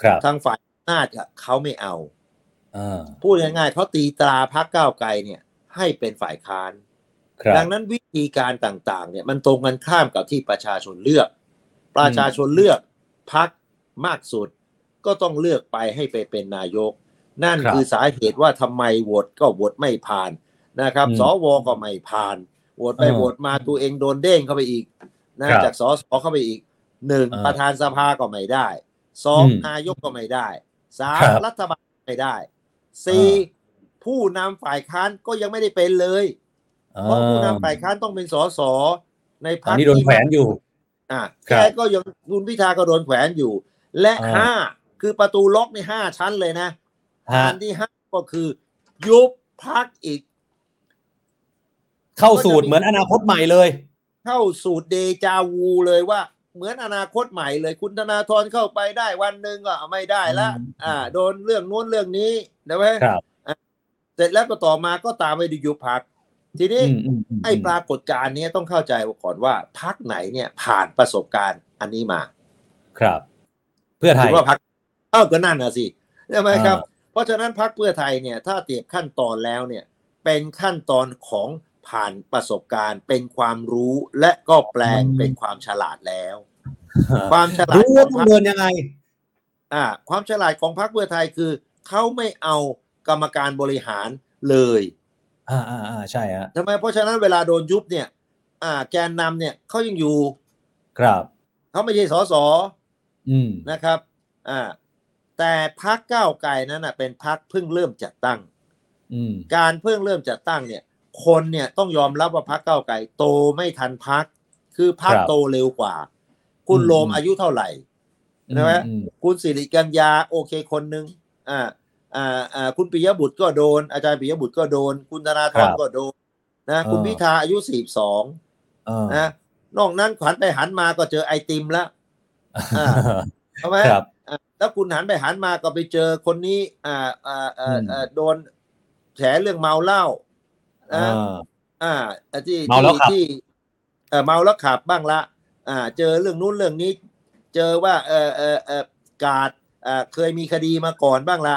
ครับทางฝ่ายอำนาจอะเขาไม่เอาอ่าพูดง่ายๆเขาตีตราพักก้าวไกลเนี่ย ให้เป็นฝ่ายค้านครับดังนั้นวิธีการต่างๆ เนี่ยมันตรงกันข้ามกับที่ประชาชนเลือก ประชาชนเลือกพักมากสุด ก็ต้องเลือกไปให้ไปเป็นนายก นั่นครับคือสาเหตุว่าทำไมโหวตก็โหวตไม่ผ่าน นะครับอืมสวก็ไม่ผ่านโหวตไปเออโหวตมาตัวเองโดนเด้งเข้าไปอีกนะครับจากสสเข้าไปอีกหนึ่งเออประธานสภาก็ไม่ได้สองอืมนายกก็ไม่ได้สามครับรัฐบาลไม่ได้สี่เออผู้นำฝ่ายค้านก็ยังไม่ได้เป็นเลยเพราะผู้นำฝ่ายค้านต้องเป็นสสในพรอัรนคนี้โดนที่แขวนอยู่ อะครัแกบก็ยังคุณพิธาก็โดนแขวนอยู่ และอ่าห้าคือประตูล็อกในห้าชั้นเลยนะฮะอันที่ห้าก็คือ ยุบพักอีก เข้าสูตรเหมือนอนาคตใหม่เลย เข้าสูตรเดจาวูเลยว่า เหมือนอนาคตใหม่เลย คุณธนาธรเข้าไปได้วันหนึ่งก็ไม่ได้ละอืมอ่า โดนเรื่องนู้นเรื่องนี้นะเว้ยครับเสร็จแล้วก็ต่อมาก็ตามไปดูยุบพักทีนี้อืมอืมมไอ้ปรากฏการณ์เนี้ยต้องเข้าใจก่อนว่าพักไหนเนี่ยผ่านประสบการณ์อันนี้มา ครับ เพื่อไทถืยอว่าพักเออก็นั่นนะสิใช่ไหมครับอ่าเพราะฉะนั้นพักเพื่อไทยเนี่ย ถ้าเทียบขั้นตอนแล้วเนี่ย เป็นขั้นตอนของ ผ่านประสบการณ์เป็นความรู้และก็แปลงเป็นความฉลาดแล้ว ความฉลาดรู้ขว่าองต้องพรรคเดินยังไง อ่า ความฉลาดของพรรคเพื่อไทยคือเขาไม่เอากรรมการบริหารเลยอ่าอ่าอ่าใช่ฮะทำไมเพราะฉะนั้นเวลาโดนยุบเนี่ย อ่า แกนนำเนี่ยเขายังอยู่ ครับเขาไม่ใช่สสอืมนะครับ อ่า แต่พักก้าวไกลนั้นนะเป็นพักเพิ่งเริ่มจัดตั้ง อืมการเพิ่งเริ่มจัดตั้งเนี่ย คนเนี่ยต้องยอมรับว่าพักก้าวไกลโตไม่ทันพัก คือพักครับโตเร็วกว่า คุณอืมโรมอายุเท่าไหร่ใช่ไหมอืมคุณสิริกัญญาโอเคคนหนึ่งอ่าอ่าอ่าคุณปิยบุตรก็โดน อาจารย์ปิยบุตรก็โดน คุณธนาธครัรบก็โดนนะคุณเออพิธาอายุสี่สองเออนะนอกนั้นขวัญไปหันมาก็เจอไอติมแล้วอ่าใช่ไหมครับอะแล้วคุณหันไปหันมาก็ไปเจอคนนี้อ่าอ่าอ่าอืมอ่าโดนแฉเรื่องเมาเหล้า อ่านะอ่าอ่าที่เมาแล้วขับที่เออเมาแล้วขับบ้างละ อ่า เจอเรื่องนู้นเรื่องนี้ เจอว่า เออเออเออกาดอ่าเคยมีคดีมาก่อนบ้างละ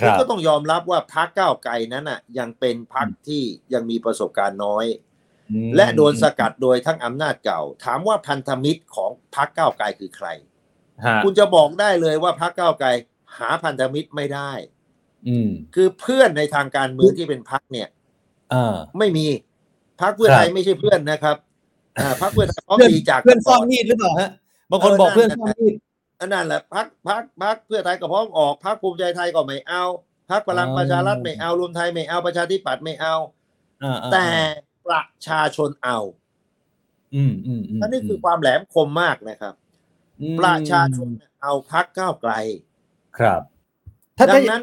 ครับก็ต้องยอมรับว่าพักก้าวไกลนั้นอะ ยังเป็นพักที่ยังมีประสบการณ์น้อยอืมและโดนสกัดโดยทั้งอำนาจเก่า ถามว่าพันธมิตรของพักก้าวไกลคือใครฮะคุณจะบอกได้เลยว่าพักก้าวไกลหาพันธมิตรไม่ได้ อืมคือเพื่อนในทางการเมืองที่เป็นพักเนี่ยอ่า ไม่มีพักเพื่อไทยครับไม่ใช่เพื่อนนะครับอ่าพักเพื่อไทยเขาเพื่อนมีจากเพื่อนก่ซ่อนมีดหรือเปล่าฮะบางคนเออบอกเพื่อนนั่นซ่อนมีดอันนั้นแหละพักพักพักเพื่อไทยก็พร้อมออกพักภูมิใจไทยก็ไม่เอาพักพลังอ๋อประชารัฐไม่เอารวมไทยไม่เอาประชาธิปัตย์ไม่เอาอ่าอ่าแต่ประชาชนเอา อืมอืมอืมอันนี้คือความแหลมคมมากนะครับมประชาชนเอาพักก้าวไกล ครับถ้าดัถ้างนั้น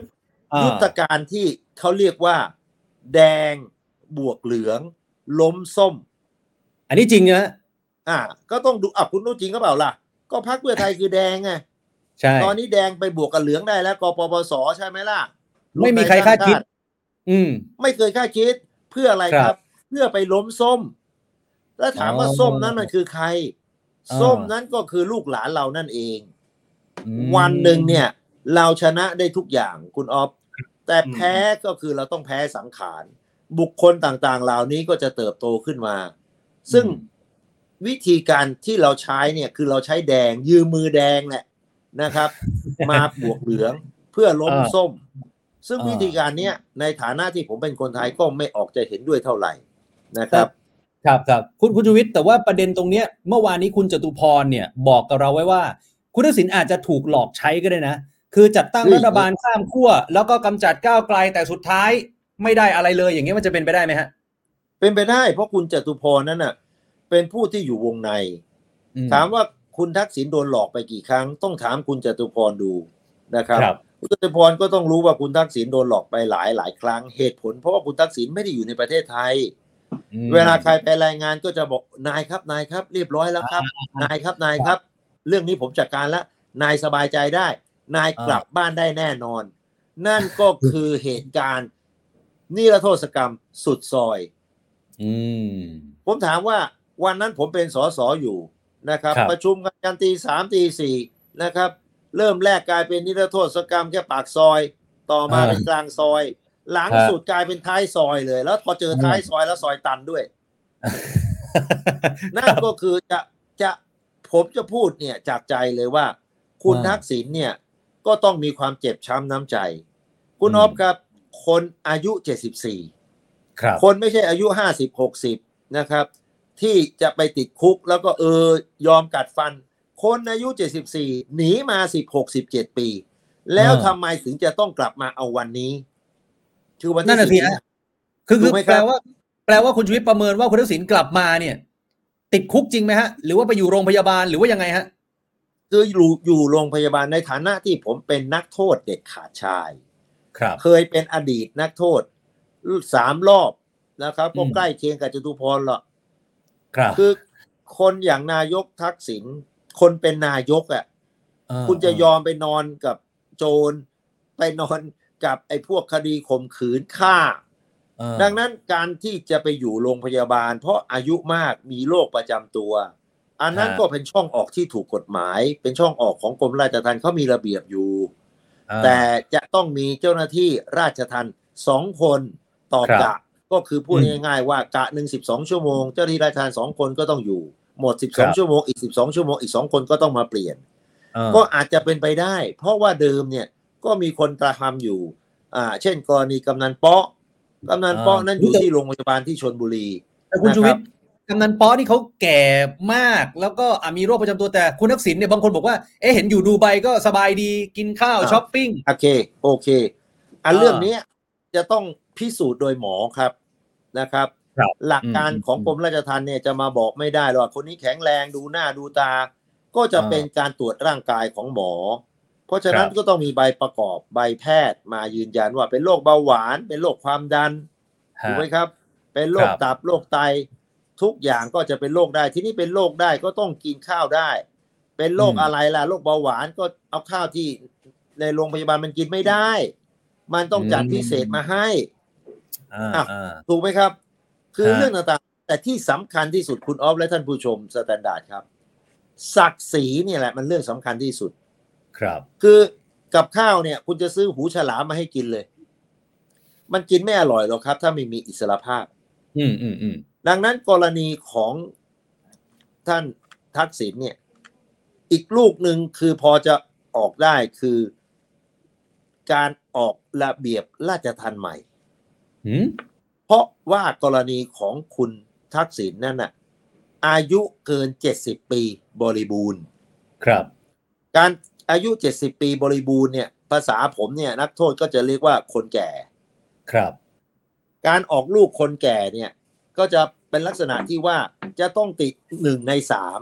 อ่ายุทธการที่เขาเรียกว่า แดง บวกเหลือง ล้มส้ม อันนี้จริงนะอ่า ก็ต้องดูอะคุณรู้จริงก็เปล่าล่ะ ก็พักเพื่อไทยคือแดงไงใช่ตอนนี้แดงไปบวกกับเหลืองได้แล้วกปปสใช่ไหมล่ะไม่มีใครคาดคิด อืม ไม่เคยคาดคิดเพื่ออะไรคครัรับบเพื่อไปล้มส้ม แล้วถามว่าอ๋อส้มนั้นมันคือใครอ่าส้มนั้นก็คือลูกหลานเรานั่นเองอืมวันหนึ่งเนี่ย เราชนะได้ทุกอย่างคุณออฟแต่แพ้ก็คือเราต้องแพ้สังขาร บุคคลต่างๆ เหล่านี้ก็จะเติบโตขึ้นมา ซึ่งวิธีการที่เราใช้เนี่ยคือเราใช้แดงยืมมือแดงแหละนะครับ มาบวกเหลืองเพื่อล้มอ่าส้ม ซึ่งอ่าวิธีการเนี้ยในฐานะที่ผมเป็นคนไทยก็ไม่ออกจะเห็นด้วยเท่าไหร่นะครับ ครับครับคุณคุณชูวิทย์แต่ว่าประเด็นตรงเนี้ยเมื่อวานนี้คุณจตุพรเนี่ยบอกกับเราไว้ว่า คุณทักษิณอาจจะถูกหลอกใช้ก็ได้นะ คือจัดตั้งคือรัฐบาลข้ามขั้วแล้วก็กำจัดก้าวไกลแต่สุดท้าย ไม่ได้อะไรเลย อย่างเงี้ยมันจะเป็นไปได้ไหมฮะ เป็นไปได้เพราะคุณจตุพรนั้นน่ะ เป็นผู้ที่อยู่วงในอืถามว่าคุณทักษิณโดนหลอกไปกี่ครั้ง ต้องถามคุณจตุพรดูนะครับครับ คุณจตุพรก็ต้องรู้ว่าคุณทักษิณโดนหลอกไปหลายหลายครั้งเหตุผล เพราะว่าคุณทักษิณไม่ได้อยู่ในประเทศไทยอืมเวลาใครไปรายงานก็จะบอกนายครับนายครับ เรียบร้อยแล้วครับ นายครับนายครับ เรื่องนี้ผมจัดการแล้วนายสบายใจได้ นายกลับบ้านได้แน่นอน นั่นก็คือเหตุการณ์ นิรโทษกรรมสุดซอย อืม ผมถามว่าวันนั้นผมเป็นสสอยู่นะครับครับ ประชุมกันยันตีสามตีสี่นะครับ เริ่มแรกกลายเป็นนิรโทษกรรมแค่ปากซอย ต่อมาอ่าเป็นกลางซอย หลังฮะสุดกลายเป็นท้ายซอยเลย แล้วพอเจอท้ายซอยแล้วซอยตันด้วยนั่นก็คือจะจะผมจะพูดเนี่ยจากใจเลยว่า คุณว่าทักษิณเนี่ยก็ต้องมีความเจ็บช้ำน้ำใจ คุณอืมออฟครับ คนอายุ 74 ครับ คนไม่ใช่อายุ 50 60 นะครับ ที่จะไปติดคุกแล้วก็เออยอมกัดฟัน คนอายุ 74 หนีมา 16 17 ปี แล้วอ่าทำไมถึงจะต้องกลับมาเอาวันนี้ คือวันนั่ที่นน่ะสิสิบฮะคือถูคือกไหมคแปรัลบว่า แปลว่าคุณชูวิทย์ประเมินว่าคุณทักษิณกลับมาเนี่ย ติดคุกจริงไหมฮะ หรือว่าไปอยู่โรงพยาบาลหรือว่ายังไงฮะคืออยู่อยู่โรงพยาบาลในฐานะที่ผมเป็นนักโทษเด็ดขาดชาย ครับเคยเป็นอดีตนักโทษสามรอบนะครับก็อืมใกล้เคียงกับจตุพรหรอกครับคือคนอย่างนายกทักษิณคนเป็นนายกอะาคุณจะยอมไปนอนกับโจร ไปนอนกับไอ้พวกคดีข่มขืนฆ่าอ่า ดังนั้นการที่จะไปอยู่โรงพยาบาล เพราะอายุมากมีโรคประจำตัว อันนั้นก็เป็นช่องออกที่ถูกกฎหมาย เป็นช่องออกของกรมราชทัณฑ์เขามีระเบียบอยู่อ่า แต่จะต้องมีเจ้าหน้าที่ราชทัณฑ์สองคนต่อครับกะ ก็คือพูดอืมง่ายๆว่ากะหนึ่งสิบสองชั่วโมง เจ้าหน้าที่ราชทัณฑ์สองคนก็ต้องอยู่ หมดสิบคสรัองบชั่วโมงอีกสิบสองชั่วโมงอีกสองคนก็ต้องมาเปลี่ยนอ่าก็อาจจะเป็นไปได้ เพราะว่าเดิมเนี่ยก็มีคนกระทำอยู่ อ่า เช่น กรณีกำนันเปาะกำนันเปาะนั้นอยู่ที่โรงพยาบาลที่ชนบุรีแต่คุณนะครับชูวิทย์ กำนันเป๊าะนี่เขาแก่มาก แล้วก็อะมีโรคประจำตัวแต่คุณทักษิณเนี่ยบางคนบอกว่าเอ๊ะเห็นอยู่ดูไบก็สบายดีกินข้าวอ่าช้อปปิ้งโอเคโอเค อันอ่าเรื่องเนี้ยจะต้องพิสูจน์โดยหมอครับนะครับครับหลักการอืมของอืมกรมราชทัณฑ์เนี่ยจะมาบอกไม่ได้หรอกคนนี้แข็งแรงดูหน้าดูตา ก็จะอ่าเป็นการตรวจร่างกายของหมอ เพราะฉะนั้นครับก็ต้องมีใบประกอบใบแพทย์มายืนยันว่าเป็นโรคเบาหวาน เป็นโรคความดันถูกไหมครับ เป็นโรคครับตับโรคไต ทุกอย่างก็จะเป็นโรคได้ ที่นี่เป็นโรคได้ก็ต้องกินข้าวได้ เป็นโรคอืมอะไรล่ะโรคเบาหวานก็เอาข้าวที่ในโรงพยาบาลมันกินไม่ได้ มันต้องจัดพิเศษมาให้อ่าอะอ่าถูกไหมครับ คือฮะเรื่องต่างๆ แต่ที่สำคัญที่สุดคุณออฟและท่านผู้ชม Standard ครับ ศักดิ์ศรีเนี่ยแหละ มันเรื่องสำคัญที่สุด ครับ คือกับข้าวเนี่ย คุณจะซื้อหูฉลามมาให้กินเลย มันกินไม่อร่อยหรอกครับ ถ้าไม่มีอิสรภาพ อืมอืมอืม ดังนั้นกรณีของท่านทักษิณเนี่ย อีกลูกหนึ่งคือพอจะออกได้คือการออกระเบียบราชทัณฑ์ใหม่หืมเพราะว่ากรณีของคุณทักษิณนั่นน่ะ อายุเกิน70ปีบริบูรณ์ ครับ การอายุ70ปีบริบูรณ์เนี่ย ภาษาผมเนี่ยนักโทษก็จะเรียกว่าคนแก่ ครับ การออกลูกคนแก่เนี่ย ก็จะเป็นลักษณะที่ว่าจะต้องติดหนึ่งในสาม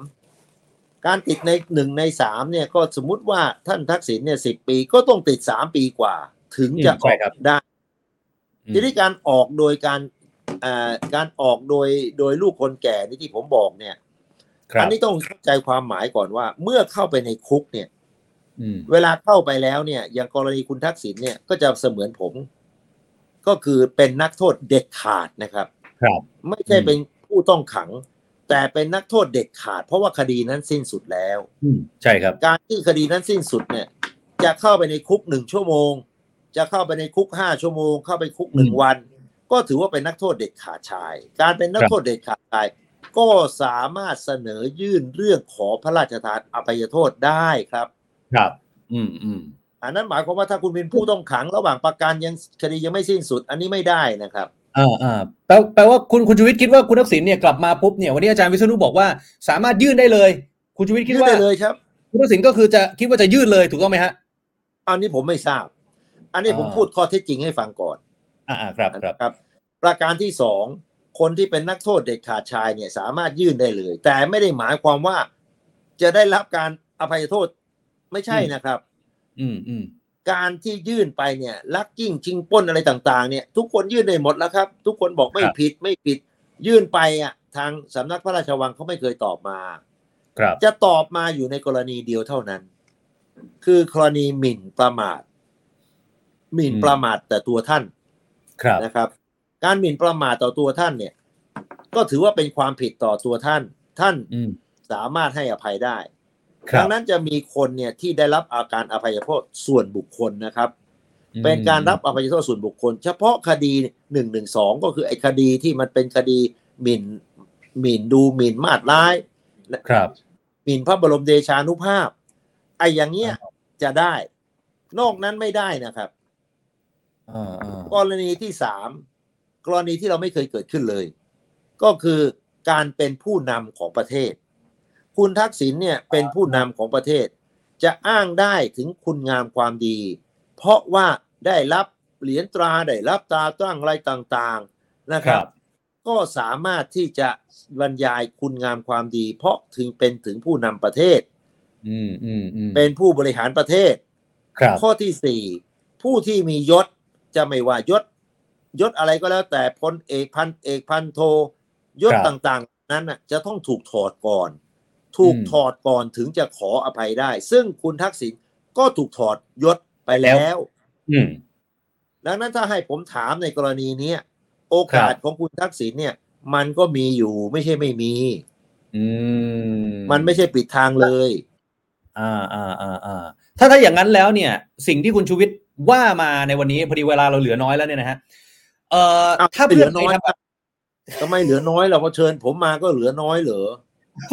การติดในหนึ่งในสามเนี่ยก็สมมุติว่าท่านทักษิณเนี่ยสิปีก็ต้องติดสามปีกว่า ถึงจะอืมอใช่อกครับได้อืมทีนี้การออกโดยการอ่าการออกโดยโดยลูกคนแก่นี่ที่ผมบอกเนี่ยครัอับนี้ต้องเข้าใจความหมายก่อนว่า เมื่อเข้าไปในคุกเนี่ยอืมเวลาเข้าไปแล้วเนี่ย อย่างกรณีคุณทักษิณเนี่ยก็จะเสมือนผม ก็คือเป็นนักโทษเด็ดขาดนะครับ ครับไม่ใช่อืมเป็นผู้ต้องขัง แต่เป็นนักโทษเด็ดขาด เพราะว่าคดีนั้นสิ้นสุดแล้วอืมใช่ครับ การที่คดีนั้นสิ้นสุดเนี่ย จะเข้าไปในคุกหนึ่งชั่วโมง จะเข้าไปในคุกห้าชั่วโมง เข้าไปคุกหนึ่งอืมวัน ก็ถือว่าเป็นนักโทษเด็ดขาดชาย การเป็นนักครับโทษเด็ดขาดชาย ก็สามารถเสนอยื่นเรื่องขอพระราชทานอภัยโทษได้ครับ ครับ อืมอืมอันนั้นหมายความว่าถ้าคุณเป็นผู้ต้องขังระหว่างประกันยังคดียังไม่สิ้นสุด อันนี้ไม่ได้นะครับ อ่าอ่าแปลแปลว่าคุณคุณชูวิทย์คิดว่าคุณทักษิณเนี่ยกลับมาปุ๊บเนี่ยวันนี้อาจารย์วิษณุบอกว่า สามารถยื่นได้เลย คุณชูวิทย์คิดยื่นว่าได้เลยครับ คุณทักษิณก็คือจะคิดว่าจะยื่นเลยถูกต้องไหมฮะ อันนี้ผมไม่ทราบ อันนี้ผมอ่า พูดข้อเท็จจริงให้ฟังก่อนอ่าอ่าครับครับนะครับ ประการที่สองคนที่เป็นนักโทษเด็ดขาดชายเนี่ยสามารถยื่นได้เลย แต่ไม่ได้หมายความว่าจะได้รับการอภัยโทษไม่ใช่นะครับ อืมอืม การที่ยื่นไปเนี่ยลักกิ้งชิงปล้นอะไรต่าง ๆ เนี่ย ทุกคนยื่นได้หมดแล้วครับ ทุกคนบอกไม่ผิดไม่ผิด ยื่นไปอะทางสำนักพระราชวังเขาไม่เคยตอบมา ครับ จะตอบมาอยู่ในกรณีเดียวเท่านั้น คือกรณีหมิ่นประมาท หมิ่นอืมประมาทแต่ตัวท่าน ครับนะครับ การหมิ่นประมาทต่อตัวท่านเนี่ย ก็ถือว่าเป็นความผิดต่อตัวท่าน ท่านอืมสามารถให้อภัยได้ครั ดับงนั้นจะมีคนเนี่ยที่ได้รับอาการอภัยโทษส่วนบุคคลนะครับอืมเป็นการรับอภัยโทษส่วนบุคคล เฉพาะคดีหนึ่งหนึ่งสองก็คือไอ้คดีที่มันเป็นคดีหมิ่นหมิ่นดูหมิ่นมาดร้ายครับหมิ่นพระบรมเดชานุภาพไอ้อย่างเงี้ยจะได้ นอกนั้นไม่ได้นะครับอ่าอ่ากรณีที่สามกรณีที่เราไม่เคยเกิดขึ้นเลย ก็คือการเป็นผู้นำของประเทศ คุณทักษิณเนี่ยเป็นผู้นำของประเทศ จะอ้างได้ถึงคุณงามความดี เพราะว่าได้รับเหรียญตราได้รับตราตั้งอะไรต่างๆนะคครัรับบก็สามารถที่จะบรรยายคุณงามความดี เพราะถึงเป็นถึงผู้นำประเทศอืมอืมอืมเป็นผู้บริหารประเทศครับข้อที่สี่ผู้ที่มียศจะไม่ว่ายศ ยศอะไรก็แล้วแต่พลเอกพันเอกพันโทยศครับต่างๆ นั้นน่ะจะต้องถูกถอดก่อน ถูกอืมถอดก่อนถึงจะขออภัยได้ ซึ่งคุณทักษิณก็ถูกถอดยศไปแล้ว อืมดังนั้นถ้าให้ผมถามในกรณีเนี้ยโอกาสครับของคุณทักษิณเนี่ย มันก็มีอยู่ไม่ใช่ไม่มี อืมมันไม่ใช่ปิดทางเลย อ่าอ่าอ่าอ่าถ้าถ้าอย่างนั้นแล้วเนี่ย สิ่งที่คุณชูวิทย์ว่ามาในวันนี้พอดีเวลาเราเหลือน้อยแล้วเนี่ยนะฮะเอ่ออ้าวถ้าเหลืเพื่ออนไทน้ยอยทำแบบทำไมเหลือน้อยเราก็เชิญผมมาก็เหลือน้อยเหรอ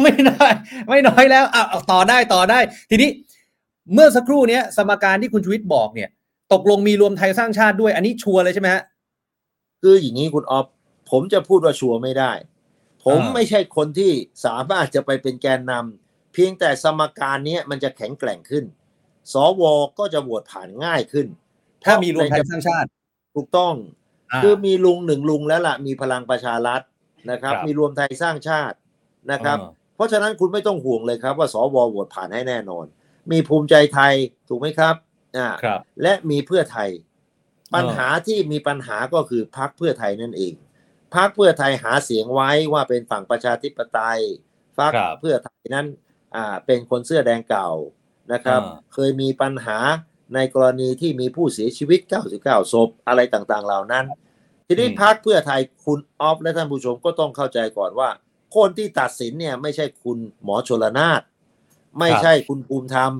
ไม่ได้ไม่น้อยแล้วอะเอาต่อได้ต่อได้ ทีนี้เมื่อสักครู่เนี้ยสมการที่คุณชูวิทย์บอกเนี่ย ตกลงมีรวมไทยสร้างชาติด้วย อันนี้ชัวร์เลยใช่ไหมฮะคืออย่างนี้คุณออฟผมจะพูดว่าชัวร์ไม่ได้ ผมอ่าไม่ใช่คนที่สามารถจะไปเป็นแกนนำเพียงแต่สมการเนี้ยมันจะแข็งแกร่งขึ้น สวก็จะโหวตผ่านง่ายขึ้น ถ้ามีรวมไทยสร้างชาติ ถูกต้องาคือมีลุงหนึ่งลุงแล้วล่ะมีพลังประชารัฐนะครับครับมีรวมไทยสร้างชาติ นะครับอ่าเพราะฉะนั้นคุณไม่ต้องห่วงเลยครับว่าสวโหวตผ่านให้แน่นอน มีภูมิใจไทยถูกไหมครับอ่าครับและมีเพื่อไทยอปัญหาที่มีปัญหาก็คือพักเพื่อไทยนั่นเองพักเพื่อไทยหาเสียงไว้ว่าเป็นฝั่งประชาธิปไตยพักครับเพื่อไทยนั้นอ่าเป็นคนเสื้อแดงเก่านะครับอ่าเคยมีปัญหาในกรณีที่มีผู้เสียชีวิต 99 ศพอะไรต่างๆ เหล่านั้น ทีนี้พักเพื่อไทยคุณออฟและท่านผู้ชมก็ต้องเข้าใจก่อนว่า คนที่ตัดสินเนี่ย ไม่ใช่คุณหมอชลนานไม่ใช่คุณภูมิธรรม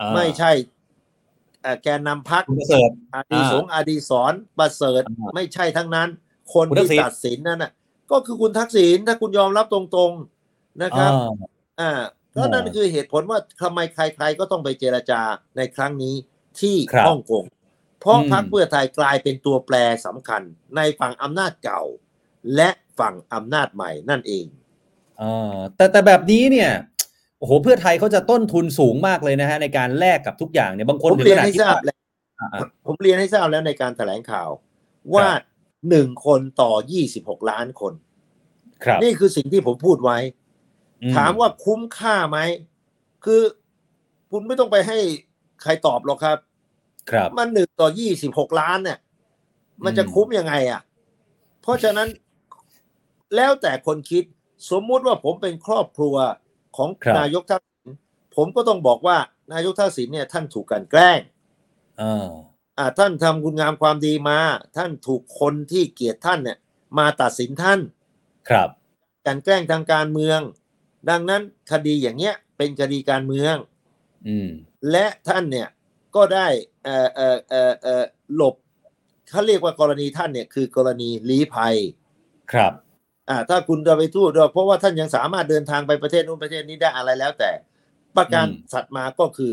อ่าไม่ใช่เอ่อแกนนำพักคุณประเสริฐอดีสงฆ์อดีสอนประเสริฐอ่าไม่ใช่ทั้งนั้น คนคุณทัที่กษิณตัดสินนั่นน่ะ ก็คือคุณทักษิณถ้าคุณยอมรับตรงๆนะครับ อ่าอ่าก็นั่นอ่าคือเหตุผลว่าทำไมใครๆก็ต้องไปเจรจาในครั้งนี้ที่ครับฮ่องกงเพราะอืมพรรคเพื่อไทยกลายเป็นตัวแปรสำคัญในฝั่งอำนาจเก่า และฝั่งอำนาจใหม่นั่นเองอ่าแต่แต่แบบนี้เนี่ยโอ้โหเพื่อไทยเขาจะต้นทุนสูงมากเลยนะฮะในการแลกกับทุกอย่างเนี่ยบางคนผมถึงเรียขนนาดให้ที่ทราบว่าแล้วอ่าอ่าผมเรียนให้ทราบแล้วในการแถลงข่าว ว่าหนึ่งคนต่อ26ล้านคนครับนี่คือสิ่งที่ผมพูดไว้อืถามว่าคุ้มค่าไหม คือคุณไม่ต้องไปให้ใครตอบหรอกครับ ครับ มันหนึ่งต่อยี่สิบหกล้านเนี่ย มันจะอืมคุ้มยังไงอะ เพราะฉะนั้น แล้วแต่คนคิดสมมุติว่าผมเป็นครอบครัวของครับนายกทักษิณผมก็ต้องบอกว่านายกทักษิณเนี่ยท่านถูกกลันแกล้งอ่าอ่าท่านทำคุณงามความดีมา ท่านถูกคนที่เกลียดท่านเนี่ย มาตัดสินท่าน ครับกลันแกล้งทางการเมือง ดังนั้นคดีอย่างเงี้ยเป็นคดีการเมือง อืมและท่านเนี่ยก็ได้เอ่อเอ่อเอ่อเอ่อหลบเขาเรียกว่ากรณีท่านเนี่ยคือกรณีลี้ภัย ครับ อ่าถ้าคุณจะไปทูตเพราะว่าท่านยังสามารถเดินทางไปประเทศนู้นประเทศนี้ได้อะไรแล้วแต่ ประการอืมสัตว์มาก็คือ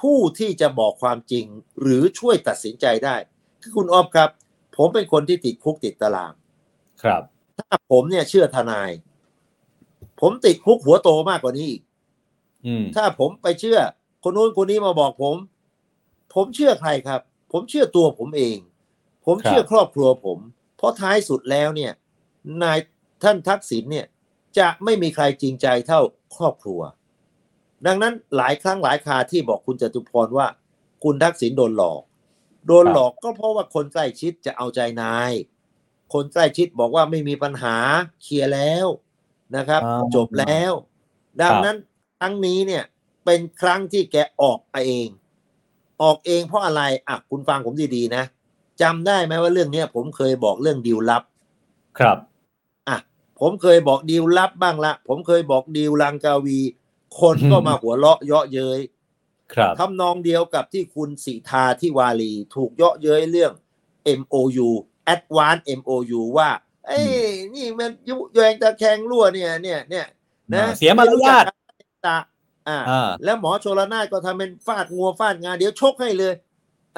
ผู้ที่จะบอกความจริงหรือช่วยตัดสินใจได้คือคุณออฟครับ ผมเป็นคนที่ติดคุกติดตาราง ครับ ถ้าผมเนี่ยเชื่อทนาย ผมติดคุกหัวโตมากกว่านี้อีกอืมถ้าผมไปเชื่อ คนนู้นคนนี้มาบอกผม ผมเชื่อใครครับ ผมเชื่อตัวผมเอง ผมเชื่อครับครอบครัวผม เพราะท้ายสุดแล้วเนี่ย นาย ท่านทักษิณเนี่ยจะไม่มีใครจริงใจเท่าครอบครัว ดังนั้นหลายครั้งหลายคราที่บอกคุณจตุพรว่า คุณทักษิณโดนหลอก โดนหลอกก็เพราะว่าคนใกล้ชิดจะเอาใจนาย คนใกล้ชิดบอกว่าไม่มีปัญหาเคลียร์แล้วนะครับอ่าจบแล้ว ดังนั้นครั้งนี้เนี่ยเป็นครั้งที่แกออกเอง ออกเองเพราะอะไรอะคุณฟังผมดีๆนะจำได้ไหมว่าเรื่องเนี้ยผมเคยบอกเรื่องดีลลับ ครับอะ ผมเคยบอกดีลลับบ้างละ ผมเคยบอกดีลลังกาวี คนก็มาหัวเราะเยาะเย้ยครับทำนองเดียวกับที่คุณสิทาที่วาลีถูกเยาะเย้ยเรื่อง MOU Advance MOU ว่า เอ้ยนี่มันยุแยงตะแคงรั่วเนี่ยเนี่ยเนี่ยนะเสียมารยาทตะอ่าอ่า แล้วหมอโชลนานก็ทำเป็นฟาดงัวฟาดงาเดี๋ยวชกให้เลย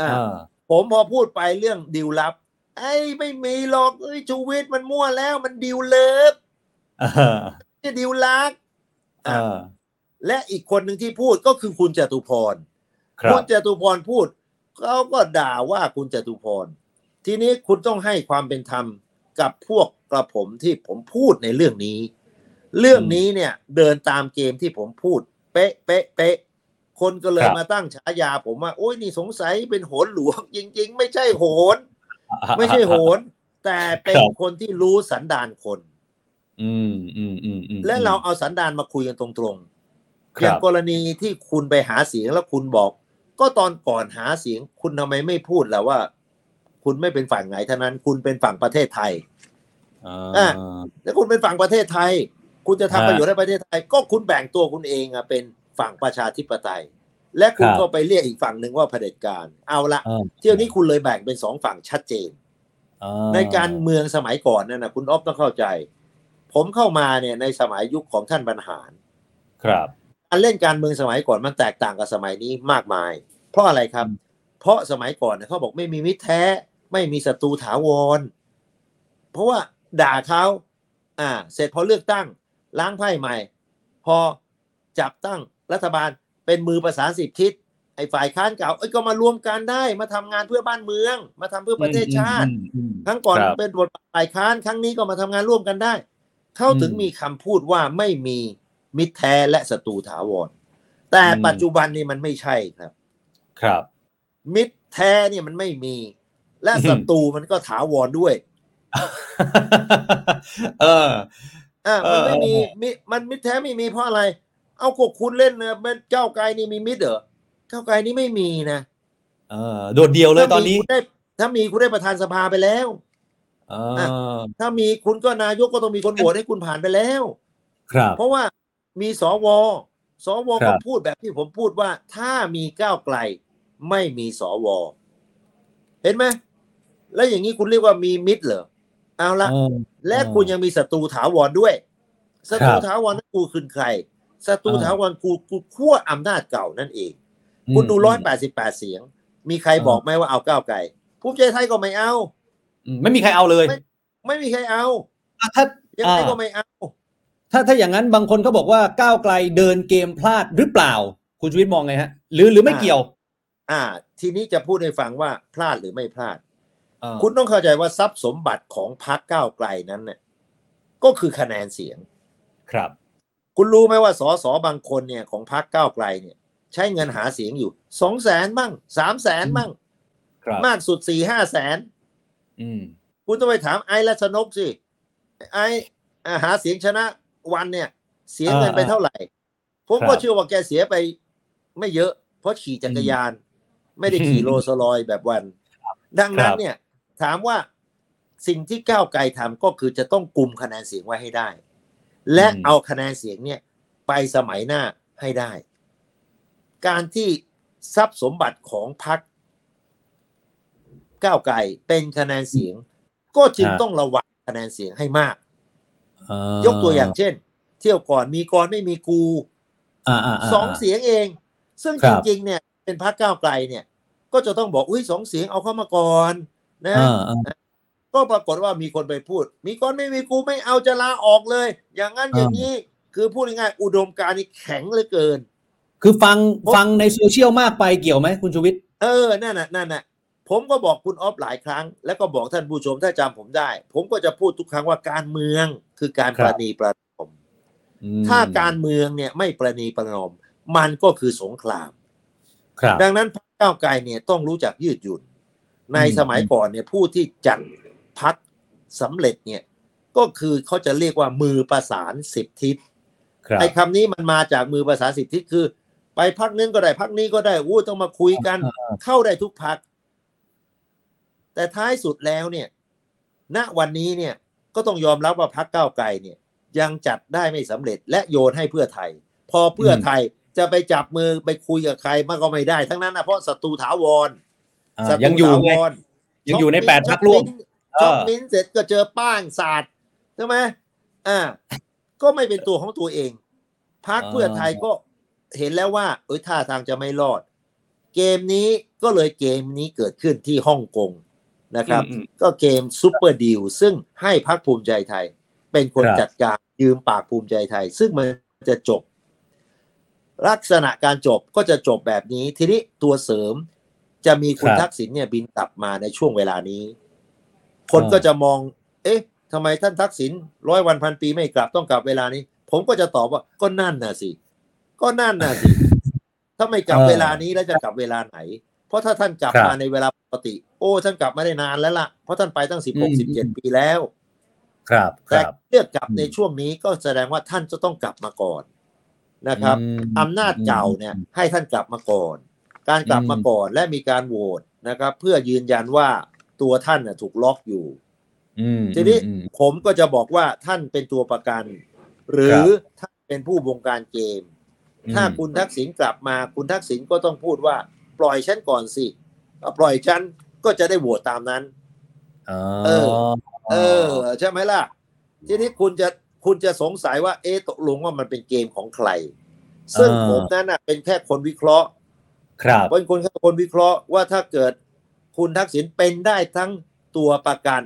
อ่าอ่า ผมพอพูดไปเรื่องดิวลับ ไอ้ไม่มีหรอกเอ้ยชูวิทย์มันมั่วแล้ว มันดิวเลิฟอ่าไม่ใช่ดิวลักอ่าและอีกคนหนึ่งที่พูดก็คือคุณจตุพรครัคุบณจตุพรพูดเขาก็ด่าว่าคุณจตุพร ทีนี้คุณต้องให้ความเป็นธรรมกับพวกกระผมที่ผมพูดในเรื่องนี้ เรื่องนี้เนี่ย เดินตามเกมที่ผมพูด เป๊ะเป๊ะเป๊ะคนก็เลยครับมาตั้งฉายาผมว่าโอ้ยนี่สงสัยเป็นโหนหลวงจริง ๆ ไม่ใช่โหน ไม่ใช่โหนแต่เป็นครับคนที่รู้สันดานคนอืมอืมอืมอืมและเราเอาสันดานมาคุยกันตรงๆคอย่ารังบกรณีที่คุณไปหาเสียงแล้วคุณบอก ก็ตอนก่อนหาเสียง คุณทำไมไม่พูดล่ะว่า คุณไม่เป็นฝั่งไหนเท่านั้น คุณเป็นฝั่งประเทศไทยอ่อะาแล้วคุณเป็นฝั่งประเทศไทย คุณจะทำฮะประโยชน์ให้ประเทศไทย ก็คุณแบ่งตัวคุณเองอะเป็นฝั่งประชาธิปไตย และคุณครับก็ไปเรียกอีกฝั่งหนึ่งว่าเผด็จการ เอาละอ่าเที่ยวนี้คุณเลยแบ่งเป็นสองฝั่งชัดเจนอ่ในการเมืองสมัยก่อนนั่นนะคุณอ๊อฟต้องเข้าใจ ผมเข้ามาเนี่ยในสมัยยุคของท่านบรรหาร ครับการเล่นการเมืองสมัยก่อนมันแตกต่างกับสมัยนี้มากมาย เพราะอะไรครับ เพราะสมัยก่อนเนี่ยเขาบอกไม่มีมิตรแท้ ไม่มีศัตรูถาวร เพราะว่าด่าเขาอ่า เสร็จพอเลือกตั้งล้างไพ่ใหม่ พอจับตั้งรัฐบาล เป็นมือประสานสิบทิศไอ้ฝ่ายค้านเก่าเอ้ยก็มารวมกันได้มาทำงานเพื่อบ้านเมือง มาทำเพื่อประเทศชาติอืมอืมครั้งก่อนครับเป็นบทบาทฝ่ายค้านครั้งนี้ก็มาทำงานร่วมกันได้ เขาถึงอืมมีคำพูดว่าไม่มีมิตรแท้และศัตรูถาวร แต่อืมปัจจุบันนี่มันไม่ใช่ครับ ครับ มิตรแท้เนี่ยมันไม่มี และศัตรูมันก็ถาวรด้วย เอออ่ามันไม่มีเออมิมันมิตรแท้ไม่มีเพราะอะไร เอากคุณเล่นนะเป็นเจ้าวไกลนี่มีมิตรเหรอเจ้าวไกลนี่ไม่มีนะเออโดดเดียวเลยตอนนี้ถ้ามีคุณได้ถ้ามีคุณได้ประธานสภาไปแล้วเออถ้ามีคุณก็นายกก็ต้องมีคนโหวตให้คุณผ่านไปแล้ว ครับ เพราะว่ามีสวสวครัก็บพูดแบบที่ผมพูดว่า ถ้ามีก้าวไกล ไม่มีสว เห็นไหมแล้วอย่างนี้คุณเรียกว่ามีมิตรเหรอเอาละเออและเออคุณยังมีศัตรูถาวรด้วยศัตรูครับถาวรนั้นกูคือใคร ศัตรูเออถาวรกูกูขั้วอำนาจเก่านั่นเอง คุณดูร้อยแปดสิบแปดเสียง มีใครบอกไหมว่าเอาก้าวไกลภูมิใจไทยก็ไม่เอาอืมไม่มีใครเอาเลย ไม่ไม่มีใครเอาอะถ้ายังไงอ่าก็ไม่เอา ถ้าถ้าอย่างนั้นบางคนเขาบอกว่าก้าวไกลเดินเกมพลาดหรือเปล่า คุณชีวิตมองไงฮะ หรือหรือไม่อ่าเกี่ยว อ่า ทีนี้จะพูดให้ฟังว่าพลาดหรือไม่พลาดเออคุณต้องเข้าใจว่าทรัพย์สมบัติของพรรคก้าวไกลนั้นเนี่ยก็คือคะแนนเสียง ครับ คุณรู้ไหมว่าสสบางคนเนี่ยของพรรคก้าวไกลเนี่ย ใช้เงินหาเสียงอยู่สองแสนมั่งสามแสนมั่งครับมากสุดสี่ห้าแสนอืมคุณต้องไปถามไอ้รัชนกสิไอ้อ่าหาเสียงชนะวันเนี่ย เสียเงินไปเท่าไหร่ ผมก็เชื่อว่าแกเสียไปไม่เยอะ เพราะขี่จักรยาน ไม่ได้ขี่โรลสลอยแบบวัน ดังนั้นเนี่ย ถามว่าสิ่งที่ก้าวไกลทำก็คือจะต้องกลุ่มคะแนนเสียงไว้ให้ได้ และเอาคะแนนเสียงเนี่ยไปสมัยหน้าให้ได้ การที่ทรัพย์สมบัติของพรรคก้าวไกลเป็นคะแนนเสียง ก็จึงฮะต้องระวังคะแนนเสียงให้มากเออยกตัวอย่างเช่น เที่ยวก่อนมีกรไม่มีกูอ่าอ่าาสองเสียงเอง ซึ่งครัจบริงๆเนี่ย เป็นพรรคก้าวไกลเนี่ย ก็จะต้องบอกอุ้ยสองเสียงเอาเข้ามาก่อนนะอ่าอ่า ก็ปรากฏว่ามีคนไปพูด มีกรไม่มีกูไม่เอาจะลาออกเลย อย่างนั้นอย่างนี้คือพูดง่ายๆอุดมการณ์นี่แข็งเหลือเกิน คือฟังผมฟังในโซเชียลมากไปเกี่ยวไหมคุณชูวิทย์เออนั่นน่ะนั่นน่ะผมก็บอกคุณออฟหลายครั้ง แล้วก็บอกท่านผู้ชมถ้าจำผมได้ ผมก็จะพูดทุกครั้งว่าการเมืองคือการประนีประนอมอืมถ้าการเมืองเนี่ยไม่ประนีประนอม มันก็คือสงคราม ครับ ดังนั้นพรรคก้าวไกลเนี่ยต้องรู้จักยืดหยุ่นในอืมสมัยก่อนเนี่ยผู้ที่จัด พักสำเร็จเนี่ยก็คือเขาจะเรียกว่ามือประสานสิบทิศครับไอ้คำนี้มันมาจากมือประสานสิบทิศคือ ไปพักนึงก็ได้พักนี้ก็ได้อู้ต้องมาคุยกัน เข้าได้ทุกพัก แต่ท้ายสุดแล้วเนี่ย ณวันนี้เนี่ยก็ต้องยอมรับว่าพักก้าวไกลเนี่ย ยังจัดได้ไม่สำเร็จ และโยนให้เพื่อไทย พอเพื่อไทยจะไปจับมือไปคุยกับใครมันก็ไม่ได้ ทั้งนั้นนะเพราะศัตรูถาวรอ่าศัตรูยังอยู่ถาไงวรยังอยู่ในแปดพรรคร่วม ช็อกเออมิ้นท์เสร็จก็เจอป้างศาสตร์ใช่ไหมอ่า ก็ไม่เป็นตัวของตัวเองพักเพื่อไทยก็เห็นแล้วว่า เอ้ยท่าทางจะไม่รอด เกมนี้ก็เลยเกมนี้เกิดขึ้นที่ฮ่องกงนะครับอืมก็เกมซูเปอร์ดีลซึ่งให้พรรคภูมิใจไทย เป็นคนครับจัดการยืมปากภูมิใจไทย ซึ่งมันจะจบ ลักษณะการจบก็จะจบแบบนี้ ทีนี้ตัวเสริมจะมีคุณครับทักษิณเนี่ยบินกลับมาในช่วงเวลานี้ คนก็จะมอง เอ๊ะทำไมท่านทักษิณร้อยวันพันปีไม่กลับต้องกลับเวลานี้ ผมก็จะตอบว่าก็นั่นน่ะสิ ก็นั่นน่ะสิ ถ้าไม่กลับเออเวลานี้แล้วจะกลับเวลาไหน เพราะถ้าท่านกลับครับมาในเวลาปกติ โอ้ท่านกลับมาได้นานแล้วล่ะ เพราะท่านไปตั้งสิบหกอืมสิบเจ็ดปีแล้ว ครับคแต่รับเลือกกลับอืมในช่วงนี้ก็แสดงว่าท่านจะต้องกลับมาก่อนนะครับมอำนาจเก่าเนี่ย ให้ท่านกลับมาก่อน การกลับมาอืมก่อนและมีการโหวตนะครับ เพื่อยืนยันว่า ตัวท่านน่ะถูกล็อกอยู่อืมทีนี้อืมผมก็จะบอกว่าท่านเป็นตัวประกัน หรือท่านเป็นผู้บงการเกมอืมถ้าคุณทักษิณกลับมาคุณทักษิณก็ต้องพูดว่า ปล่อยฉันก่อนสิเอาปล่อยฉันก็จะได้โหวตตามนั้นอ๋อเออ เออ ใช่ไหมล่ะ ทีนี้คุณจะคุณจะสงสัยว่า เอ๊ะตกลงว่ามันเป็นเกมของใคร ซึ่งผมนั้นน่ะเป็นแค่คนวิเคราะห์ ครับเป็นคนแค่คนวิเคราะห์ว่าถ้าเกิด คุณทักษิณเป็นได้ทั้งตัวประกัน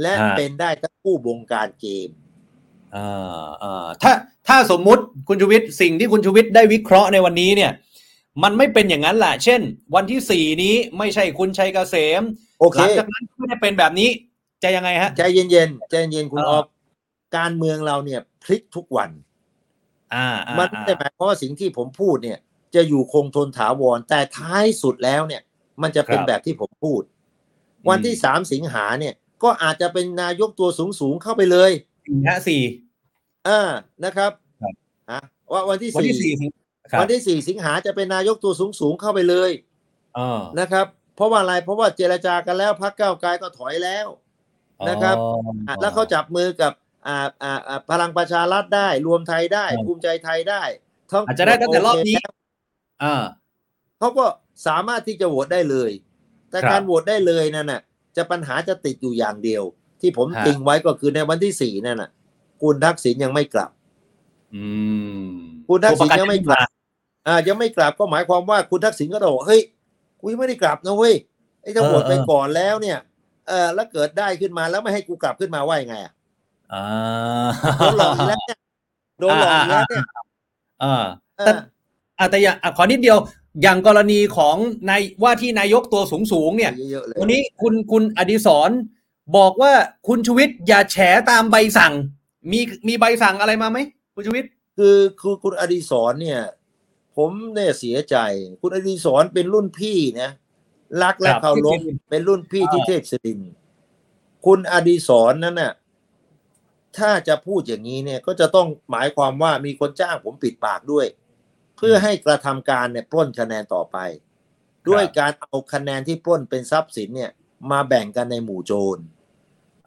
และฮะเป็นได้ทั้งผู้บงการเกมอ่าอ่าถ้าถ้าสมมุติคุณชูวิทย์สิ่งที่คุณชูวิทย์ได้วิเคราะห์ในวันนี้เนี่ย มันไม่เป็นอย่างนั้นแหละเช่น วันที่สี่นี้ไม่ใช่คุณชัยเกษมโอเคหลังจากนั้นไม่ได้เป็นแบบนี้จะยังไงฮะใจเย็นๆใจเย็นๆคุณเออออฟการเมืองเราเนี่ยพลิกทุกวันอ่าอ่ามันไม่ได้หมายความว่าสิ่งที่ผมพูดเนี่ย จะอยู่คงทนถาวรแต่ท้ายสุดแล้วเนี่ย มันจะเป็นแบบที่ผมพูด วันที่สามสิงหาเนี่ย ก็อาจจะเป็นนายกตัวสูงสูงๆเข้าไปเลยสี่ฮะสี่อ่านะครับครับฮะว่าวันที่วันที่สี่สี่ครับวันที่สี่สิงหาจะเป็นนายกตัวสูงสูงๆเข้าไปเลยอ๋อนะครับ เพราะว่าอะไรเพราะว่าเจรจากันแล้วพักเก้าวไกลก็ถอยแล้วนะครับอ๋ออะแล้วเขาจับมือกับอ่าอ่าอ่าพลังประชารัฐได้ รวมไทยได้ครับภูมิใจไทยได้ทั้งอาจจะได้ตั้งแต่รอบนี้โเคแล้วอ่าเขาก็ สามารถที่จะโหวตได้เลย แต่ครับการโหวตได้เลยนั่นน่ะจะปัญหาจะติดอยู่อย่างเดียว ที่ผมฮะติงไว้ก็คือในวันที่สี่นั่นน่ะ คุณทักษิณยังไม่กลับอืมคุณทักษิณตัวประยังไม่กลับ อ่า ยังไม่กลับก็หมายความว่าคุณทักษิณก็ต้องบอกเฮ้ยกูยังไม่ได้กลับนะเว้ยไอ้ถ้าโหวตไปก่อนแล้วเนี่ย เออแล้วเกิดได้ขึ้นมาแล้วไม่ให้กูกลับขึ้นมาว่ายังไงอะอ่าโดนหลอกอีกแล้วเนี่ยโดนหลอกอีกแล้วเนี่ยอ่าเอแต่ออะแต่อย่างอะขอนิดเดียว อย่างกรณีของนายว่าที่นายกตัวสูงสูงๆเนี่ยเยอะๆเลยวันนี้คุณคุณอดิศรบอกว่าคุณชูวิทย์อย่าแฉตามใบสั่ง มีมีใบสั่งอะไรมาไหมคุณชูวิทย์คือคือคุณอดีศรเนี่ย ผมเนี่ยเสียใจ คุณอดีศรเป็นรุ่นพี่นะรักและเคารพเป็นรุ่นพี่ที่เทพศิรินทร์คุณอดีศรนั้นน่ะถ้าจะพูดอย่างนี้เนี่ยก็จะต้องหมายความว่ามีคนจ้างผมปิดปากด้วย เพื่อให้กระทำการเนี่ยปล้นคะแนนต่อไป ด้วยการเอาคะแนนที่ปล้นเป็นทรัพย์สินเนี่ย มาแบ่งกันในหมู่โจร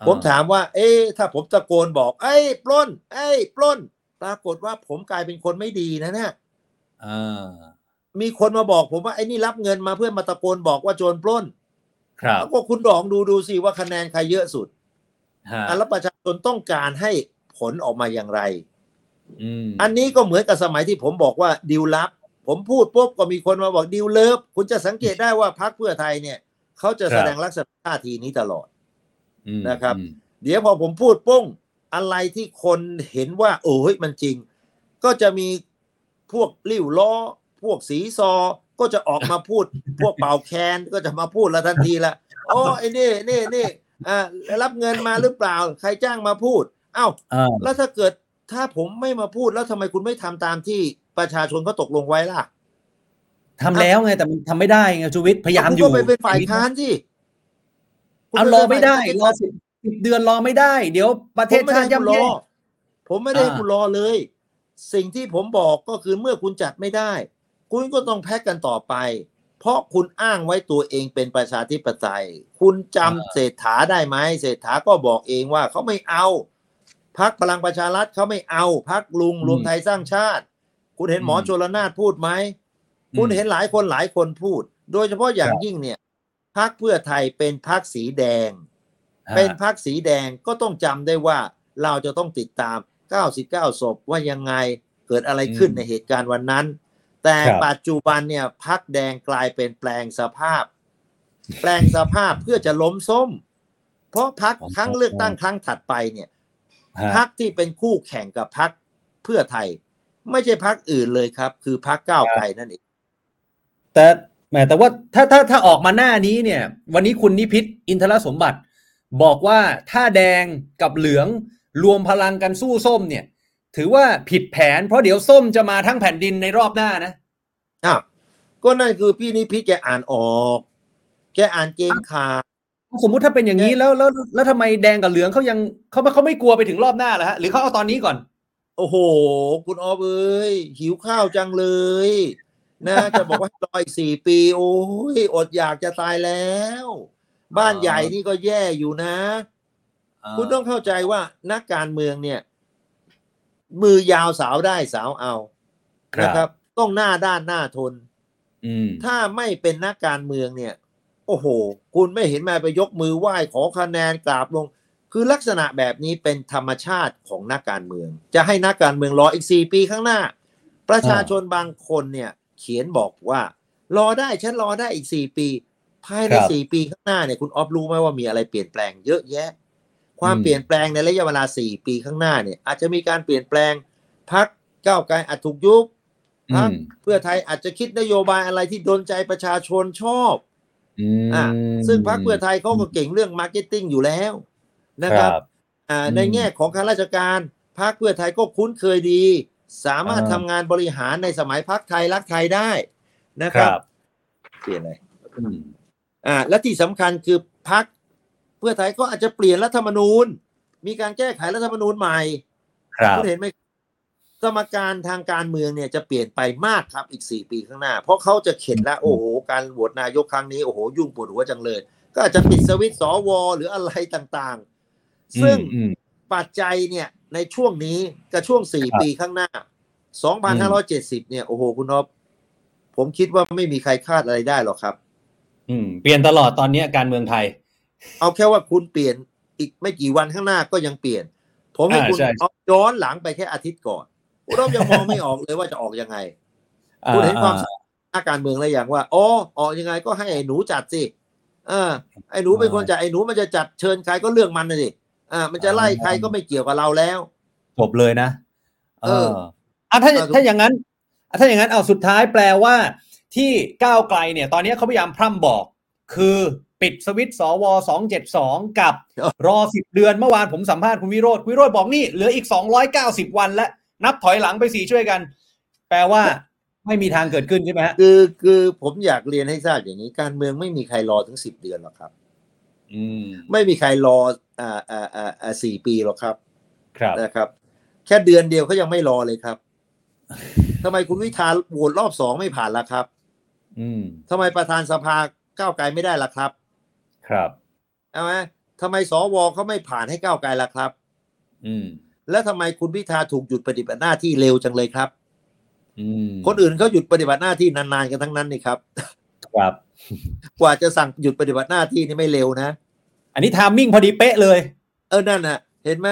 ผมถามว่า เอ๊ะถ้าผมตะโกนบอก เอ้ยปล้น เอ้ยปล้น ปรากฏว่าผมกลายเป็นคนไม่ดีนะเนี่ยอ่ามีคนมาบอกผมว่าไอ้นี่รับเงินมาเพื่อมาตะโกนบอกว่าโจรปล้น ครับแล้วก็คุณลองดูดูสิว่าคะแนนใครเยอะสุดฮะอะแล้วประชาชนต้องการให้ผลออกมาอย่างไร อืมอันนี้ก็เหมือนกับสมัยที่ผมบอกว่าดิวลับ ผมพูดปุ๊บก็มีคนมาบอกดิวเลิฟคุณจะสังเกตได้ว่าพรรคเพื่อไทยเนี่ยเขาจะแสดงลักษณะท่าทีนี้ตลอดอืมนะครับอืมเดี๋ยวพอผมพูดปุ้งอะไรที่คนเห็นว่า โอ้ยมันจริง ก็จะมีพวกลิ้วล้อ พวกสีซอ ก็จะออกมาพูด พวกเป่าแคนก็จะมาพูดละทันทีละอ๋อไอ้นี่นี่นี่อ่ารับเงินมาหรือเปล่า ใครจ้างมาพูด เอ้าอ่าแล้วถ้าเกิด ถ้าผมไม่มาพูดแล้วทำไมคุณไม่ทำตามที่ประชาชนเขาตกลงไว้ล่ะทำแล้วไงแต่มันทำไม่ได้ไงชูวิทย์พยายามคุณอยู่ก็ไปเป็นฝ่ายค้านที่เอารอไม่ได้รอสิบสิบเดือนรอไม่ได้ เดี๋ยวประเทศผมไม่ชาได้ติให้คุณย่ำรแย่อผมไม่ได้ให้อ่าคุณรอเลย สิ่งที่ผมบอกก็คือเมื่อคุณจัดไม่ได้ คุณก็ต้องแพ็กกันต่อไป เพราะคุณอ้างไว้ตัวเองเป็นประชาธิปไตย คุณจำเศรษฐาได้ไหมเศรษฐาก็บอกเองว่าเขาไม่เอา พักพลังประชารัฐเขาไม่เอาพักลุงรวมไทยสร้างชาติ คุณเห็นหมอชลนานพูดไหม คุณเห็นหลายคนหลายคนพูด โดยเฉพาะอย่างยิ่งเนี่ยพักเพื่อไทยเป็นพักสีแดงฮะเป็นพักสีแดงก็ต้องจำได้ว่าเราจะต้องติดตาม 99ศพว่ายังไงเกิดอะไรขึ้นอืมในเหตุการณ์วันนั้น แต่ครับปัจจุบันเนี่ยพักแดงกลายเป็นแปลงสภาพ แปลงสภาพเพื่อจะล้มส้ม เพราะพักครั้งเลือกตั้งครั้งถัดไปเนี่ยฮะ พักที่เป็นคู่แข่งกับพักเพื่อไทย ไม่ใช่พักอื่นเลยครับ คือพักก้าวไกลนั่นเองแต่แหมแต่ว่าถ้าถ้าถ้าออกมาหน้านี้เนี่ย วันนี้คุณนิพิษอินทรสมบัติ บอกว่าถ้าแดงกับเหลืองรวมพลังกันสู้ส้มเนี่ย ถือว่าผิดแผน เพราะเดี๋ยวส้มจะมาทั้งแผ่นดินในรอบหน้านะอ้าวก็นั่นคือพี่นิพิษแกอ่านออก แกอ่านเกมขาด สมมุติถ้าเป็นอย่างนี้แล้วแล้วแล้วทำไมแดงกับเหลืองเขายังเขาเขาไม่กลัวไปถึงรอบหน้าเหรอฮะหรือเขาเอาตอนนี้ก่อน โอ้โห คุณออฟเอ้ยหิวข้าวจังเลยนะจะบอกว่าให้รออีกสี่ปี โอ้ยอดอยากจะตายแล้ว บ้านใหญ่นี่ก็แย่อยู่นะ คุณต้องเข้าใจว่านักการเมืองเนี่ย มือยาวสาวได้สาวเอาครับนะครับ ต้องหน้าด้านหน้าทนอืมถ้าไม่เป็นนักการเมืองเนี่ย โอ้โห คุณไม่เห็นมาไปยกมือไหว้ขอคะแนนกราบลง คือลักษณะแบบนี้เป็นธรรมชาติของนักการเมือง จะให้นักการเมืองรออีกสี่ปีข้างหน้า ประชาชนบางคนเนี่ยเขียนบอกว่า รอได้ฉันรอได้อีกสี่ปี ภายในครับสี่ปีข้างหน้าเนี่ยคุณออฟรู้ไหมว่ามีอะไรเปลี่ยนแปลงเยอะแยะ ความอืมเปลี่ยนแปลงในระยะเวลาสี่ปีข้างหน้าเนี่ย อาจจะมีการเปลี่ยนแปลงพรรคก้าวไกลอาจถูกยุบอืพรรคเพื่อไทยอาจจะคิดนโยบายอะไรที่โดนใจประชาชนชอบ อืมอะซึ่งพรรคเพื่อไทยเขาก็เก่งเรื่อง marketing อยู่แล้วนะครับอ่าอืมในแง่ของข้าราชการพรรคเพื่อไทยก็คุ้นเคยดี สามารถอ่าทำงานบริหารในสมัยพรรคไทยรักไทยได้นะคครับปรับเปลี่ยนอะไรอืมอ่าและที่สำคัญคือพรรคเพื่อไทยก็อาจจะเปลี่ยนรัฐธรรมนูญ มีการแก้ไขรัฐธรรมนูญใหม่ครับคุณเห็นไหม สมการทางการเมืองเนี่ยจะเปลี่ยนไปมากครับอีกสี่ปีข้างหน้า เพราะเขาจะเข็นแล้วโอ้โห การโหวตนายกครั้งนี้โอ้โหยุ่งปวดหัวจังเลย ก็อาจจะปิดสวิตช์สวหรืออะไรต่างๆ ซึ่งอืมปัจจัยเนี่ยในช่วงนี้กับช่วงสี่ครับปีข้างหน้าสองพันห้าร้อยเจ็ดสิบเนี่ยโอ้โหคุณนพผมคิดว่าไม่มีใครคาดอะไรได้หรอกครับ อืม เปลี่ยนตลอดตอนเนี้ยการเมืองไทย เอาแค่ว่าคุณเปลี่ยนอีกไม่กี่วันข้างหน้าก็ยังเปลี่ยน ผมให้อ่าคุณใช่เอาย้อนหลังไปแค่อาทิตย์ก่อน เรายังมองไม่ออกเลยว่าจะออกยังไงคุณเห็นความอ่สามารถทางการเมืองแล้วอย่างว่าอ๋อออกยังไงก็ให้ไอ้หนูจัดสิเออไอ้หนูเป็นคนจัดไอ้หนูมันจะจัดเชิญใครก็เรื่องมันนะสิอ่า มันจะไล่ใครก็ไม่เกี่ยวกับเราแล้วจบเลยนะ เอออะถ้าเออถ้าอย่างนั้นอะถ้าอย่างนั้นเอาสุดท้ายแปลว่า ที่ก้าวไกลเนี่ย ตอนนี้เขาพยายามพร่ำบอก คือปิดสวิตช์สวสองเจ็ดสองกับรอสิบเดือนเมื่อวานผมสัมภาษณ์คุณวิโรธคุณวิโรธบอกนี่เหลืออีกสองร้อยเก้าสิบวันแล้ว นับถอยหลังไปสี่ช่วยกัน แปลว่าไม่มีทางเกิดขึ้นใช่ไหมฮะคือคือผมอยากเรียนให้ทราบอย่างนี้ การเมืองไม่มีใครรอถึงสิบเดือนหรอกครับ อืม ไม่มีใครรออ่าอ่าอ่าอ่าสี่ปีหรอกครับ ครับนะครับ แค่เดือนเดียวเขายังไม่รอเลยครับทำไมคุณวิธาโหวตรอบสองไม่ผ่านล่ะครับ อืมทำไมประธานสภาก้าวไกลไม่ได้ล่ะครับ ครับใช่ไหมทำไมสวเขาไม่ผ่านให้ก้าวไกลล่ะครับ อืม แล้วทำไมคุณพิธาถูกหยุดปฏิบัติหน้าที่เร็วจังเลยครับอืมคนอื่นเขาหยุดปฏิบัติหน้าที่นานๆกันทั้งนั้นนี่ครับ ครับ กว่าจะสั่งหยุดปฏิบัติหน้าที่นี่ไม่เร็วนะ อันนี้ทามมิ่งพอดีเป๊ะเลย เออนั่นน่ะ เห็นไหม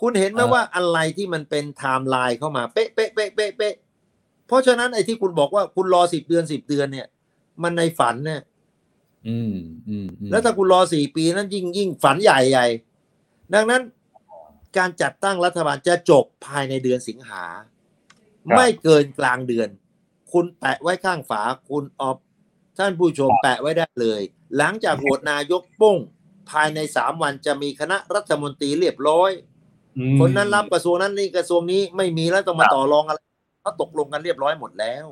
คุณเห็นไหมเออว่าอะไรที่มันเป็นไทม์ไลน์เข้ามาเป๊ะเป๊ะเป๊ะเป๊ะเป๊ะเพราะฉะนั้นไอ้ที่คุณบอกว่าคุณรอสิบเดือนสิบเดือนเนี่ย มันในฝันเนี่ยอืมอืมอืมแล้วถ้าคุณรอสี่ปีนั้นยิ่งยิ่งฝันใหญ่ใหญ่ดังนั้น การจัดตั้งรัฐบาลจะจบภายในเดือนสิงหา ไม่เกินกลางเดือน คุณแปะไว้ข้างฝาคุณออฟท่านผู้ชมแปะไว้ได้เลย หลังจากโหวตนายกป้ง ภายในสามวันจะมีคณะรัฐมนตรีเรียบร้อยอืมคนนั้นรับกระทรวงนั้นนี่กระทรวงนี้ไม่มีแล้วต้องมาต่อรองอะไรเขาตกลงกันเรียบร้อยหมดแล้ว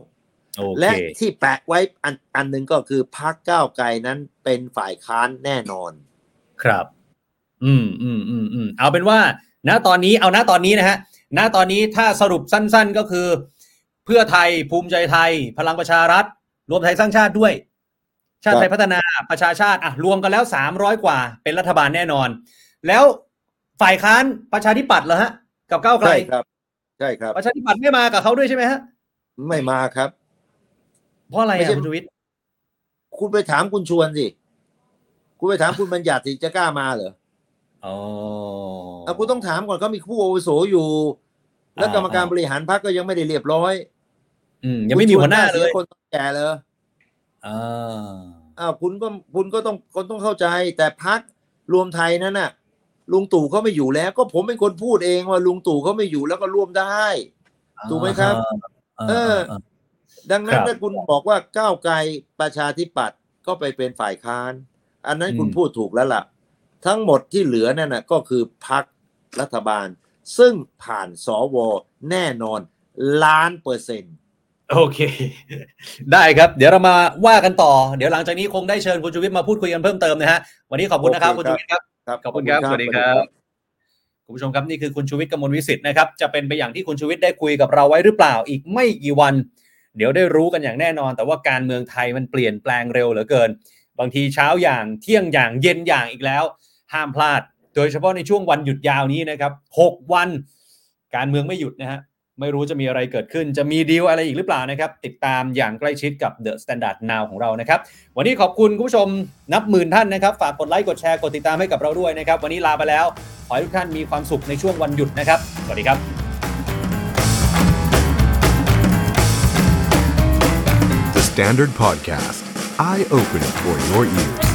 โอเคและที่แปะไว้อันอันหนึ่งก็คือพักก้าวไกลนั้นเป็นฝ่ายค้านแน่นอน ครับ อืมอืมอืมอืมเอาเป็นว่า ณตอนนี้เอาณตอนนี้นะฮะณตอนนี้ถ้าสรุปสั้น ๆก็คือ เพื่อไทยภูมิใจไทย พลังประชารัฐ รวมไทยสร้างชาติด้วย ชาติไทยพัฒนาประชาชาติอะรวมกันแล้วสามร้อยกว่า เป็นรัฐบาลแน่นอน แล้วฝ่ายค้านประชาธิปัตย์เหรอฮะ กับก้าวไกลใช่ครับใช่ครับ ประชาธิปัตย์ไม่มากับเขาด้วยใช่ไหมฮะ ไม่มาครับ เพราะอะไรไม่อะใช่คุณชูวิทย์คุณไปถามคุณชวนสิ คุณไปถามคุณบัญญัติสิจะกล้ามาเหรอ อ๋ออะคุณต้องถามก่อนเขามีผู้อาวุโสอยู่ แล้วอ่ากรรมการอ่าบริหารพรรคก็ยังไม่ได้เรียบร้อย อืม ยังไม่มีหัวหน้าเลยคนแก่เลยอ่าอ้าวคุณก็คุณก็ต้องคนต้องเข้าใจ แต่พักรวมไทยนั้นน่ะ ลุงตู่เขาไม่อยู่แล้ว ก็ผมเป็นคนพูดเองว่าลุงตู่เขาไม่อยู่แล้วก็ร่วมได้ถูกไหมครับาเออาดังนั้นครับถ้าคุณบอกว่าก้าวไกลประชาธิปัตย์ก็ไปเป็นฝ่ายค้าน อันนั้นอืมคุณพูดถูกแล้วล่ะ ทั้งหมดที่เหลือนั่นน่ะก็คือพักรัฐบาล ซึ่งผ่านสวแน่นอนล้านเปอร์เซ็นต์โอเค ได้ครับ เดี๋ยวเรามาว่ากันต่อ เดี๋ยวหลังจากนี้คงได้เชิญคุณชูวิทย์มาพูดคุยกันเพิ่มเติมนะฮะ วันนี้ขอบคุณนะครับโอคุณเคชูวิทย์ครับครับ ขอบคุณครับ สวัสดีครับคุณผู้ชมครับนี่คือคุณชูวิทย์กมลวิสิทธิ์นะครับ จะเป็นไปอย่างที่คุณชูวิทย์ได้คุยกับเราไว้หรือเปล่าอีกไม่กี่วัน เดี๋ยวได้รู้กันอย่างแน่นอน แต่ว่าการเมืองไทยมันเปลี่ยนแปลงเร็วเหลือเกิน บางทีเช้าอย่างเที่ยงอย่างเย็นอย่างอีกแล้ว ห้ามพลาด โดยเฉพาะในช่วงวันหยุดยาวนี้นะครับหกวันการเมืองไม่หยุดนะฮะไม่รู้จะมีอะไรเกิดขึ้น จะมีดีลอะไรอีกหรือเปล่านะครับ ติดตามอย่างใกล้ชิดกับ The Standard Now ของเรานะครับ วันนี้ขอบคุณคุณผู้ชมนับหมื่นท่านนะครับ ฝากกดไลค์กดแชร์กดติดตามให้กับเราด้วยนะครับ วันนี้ลาไปแล้ว ขอให้ทุกท่านมีความสุขในช่วงวันหยุดนะครับ สวัสดีครับ The Standard Podcast, eye open for your ears.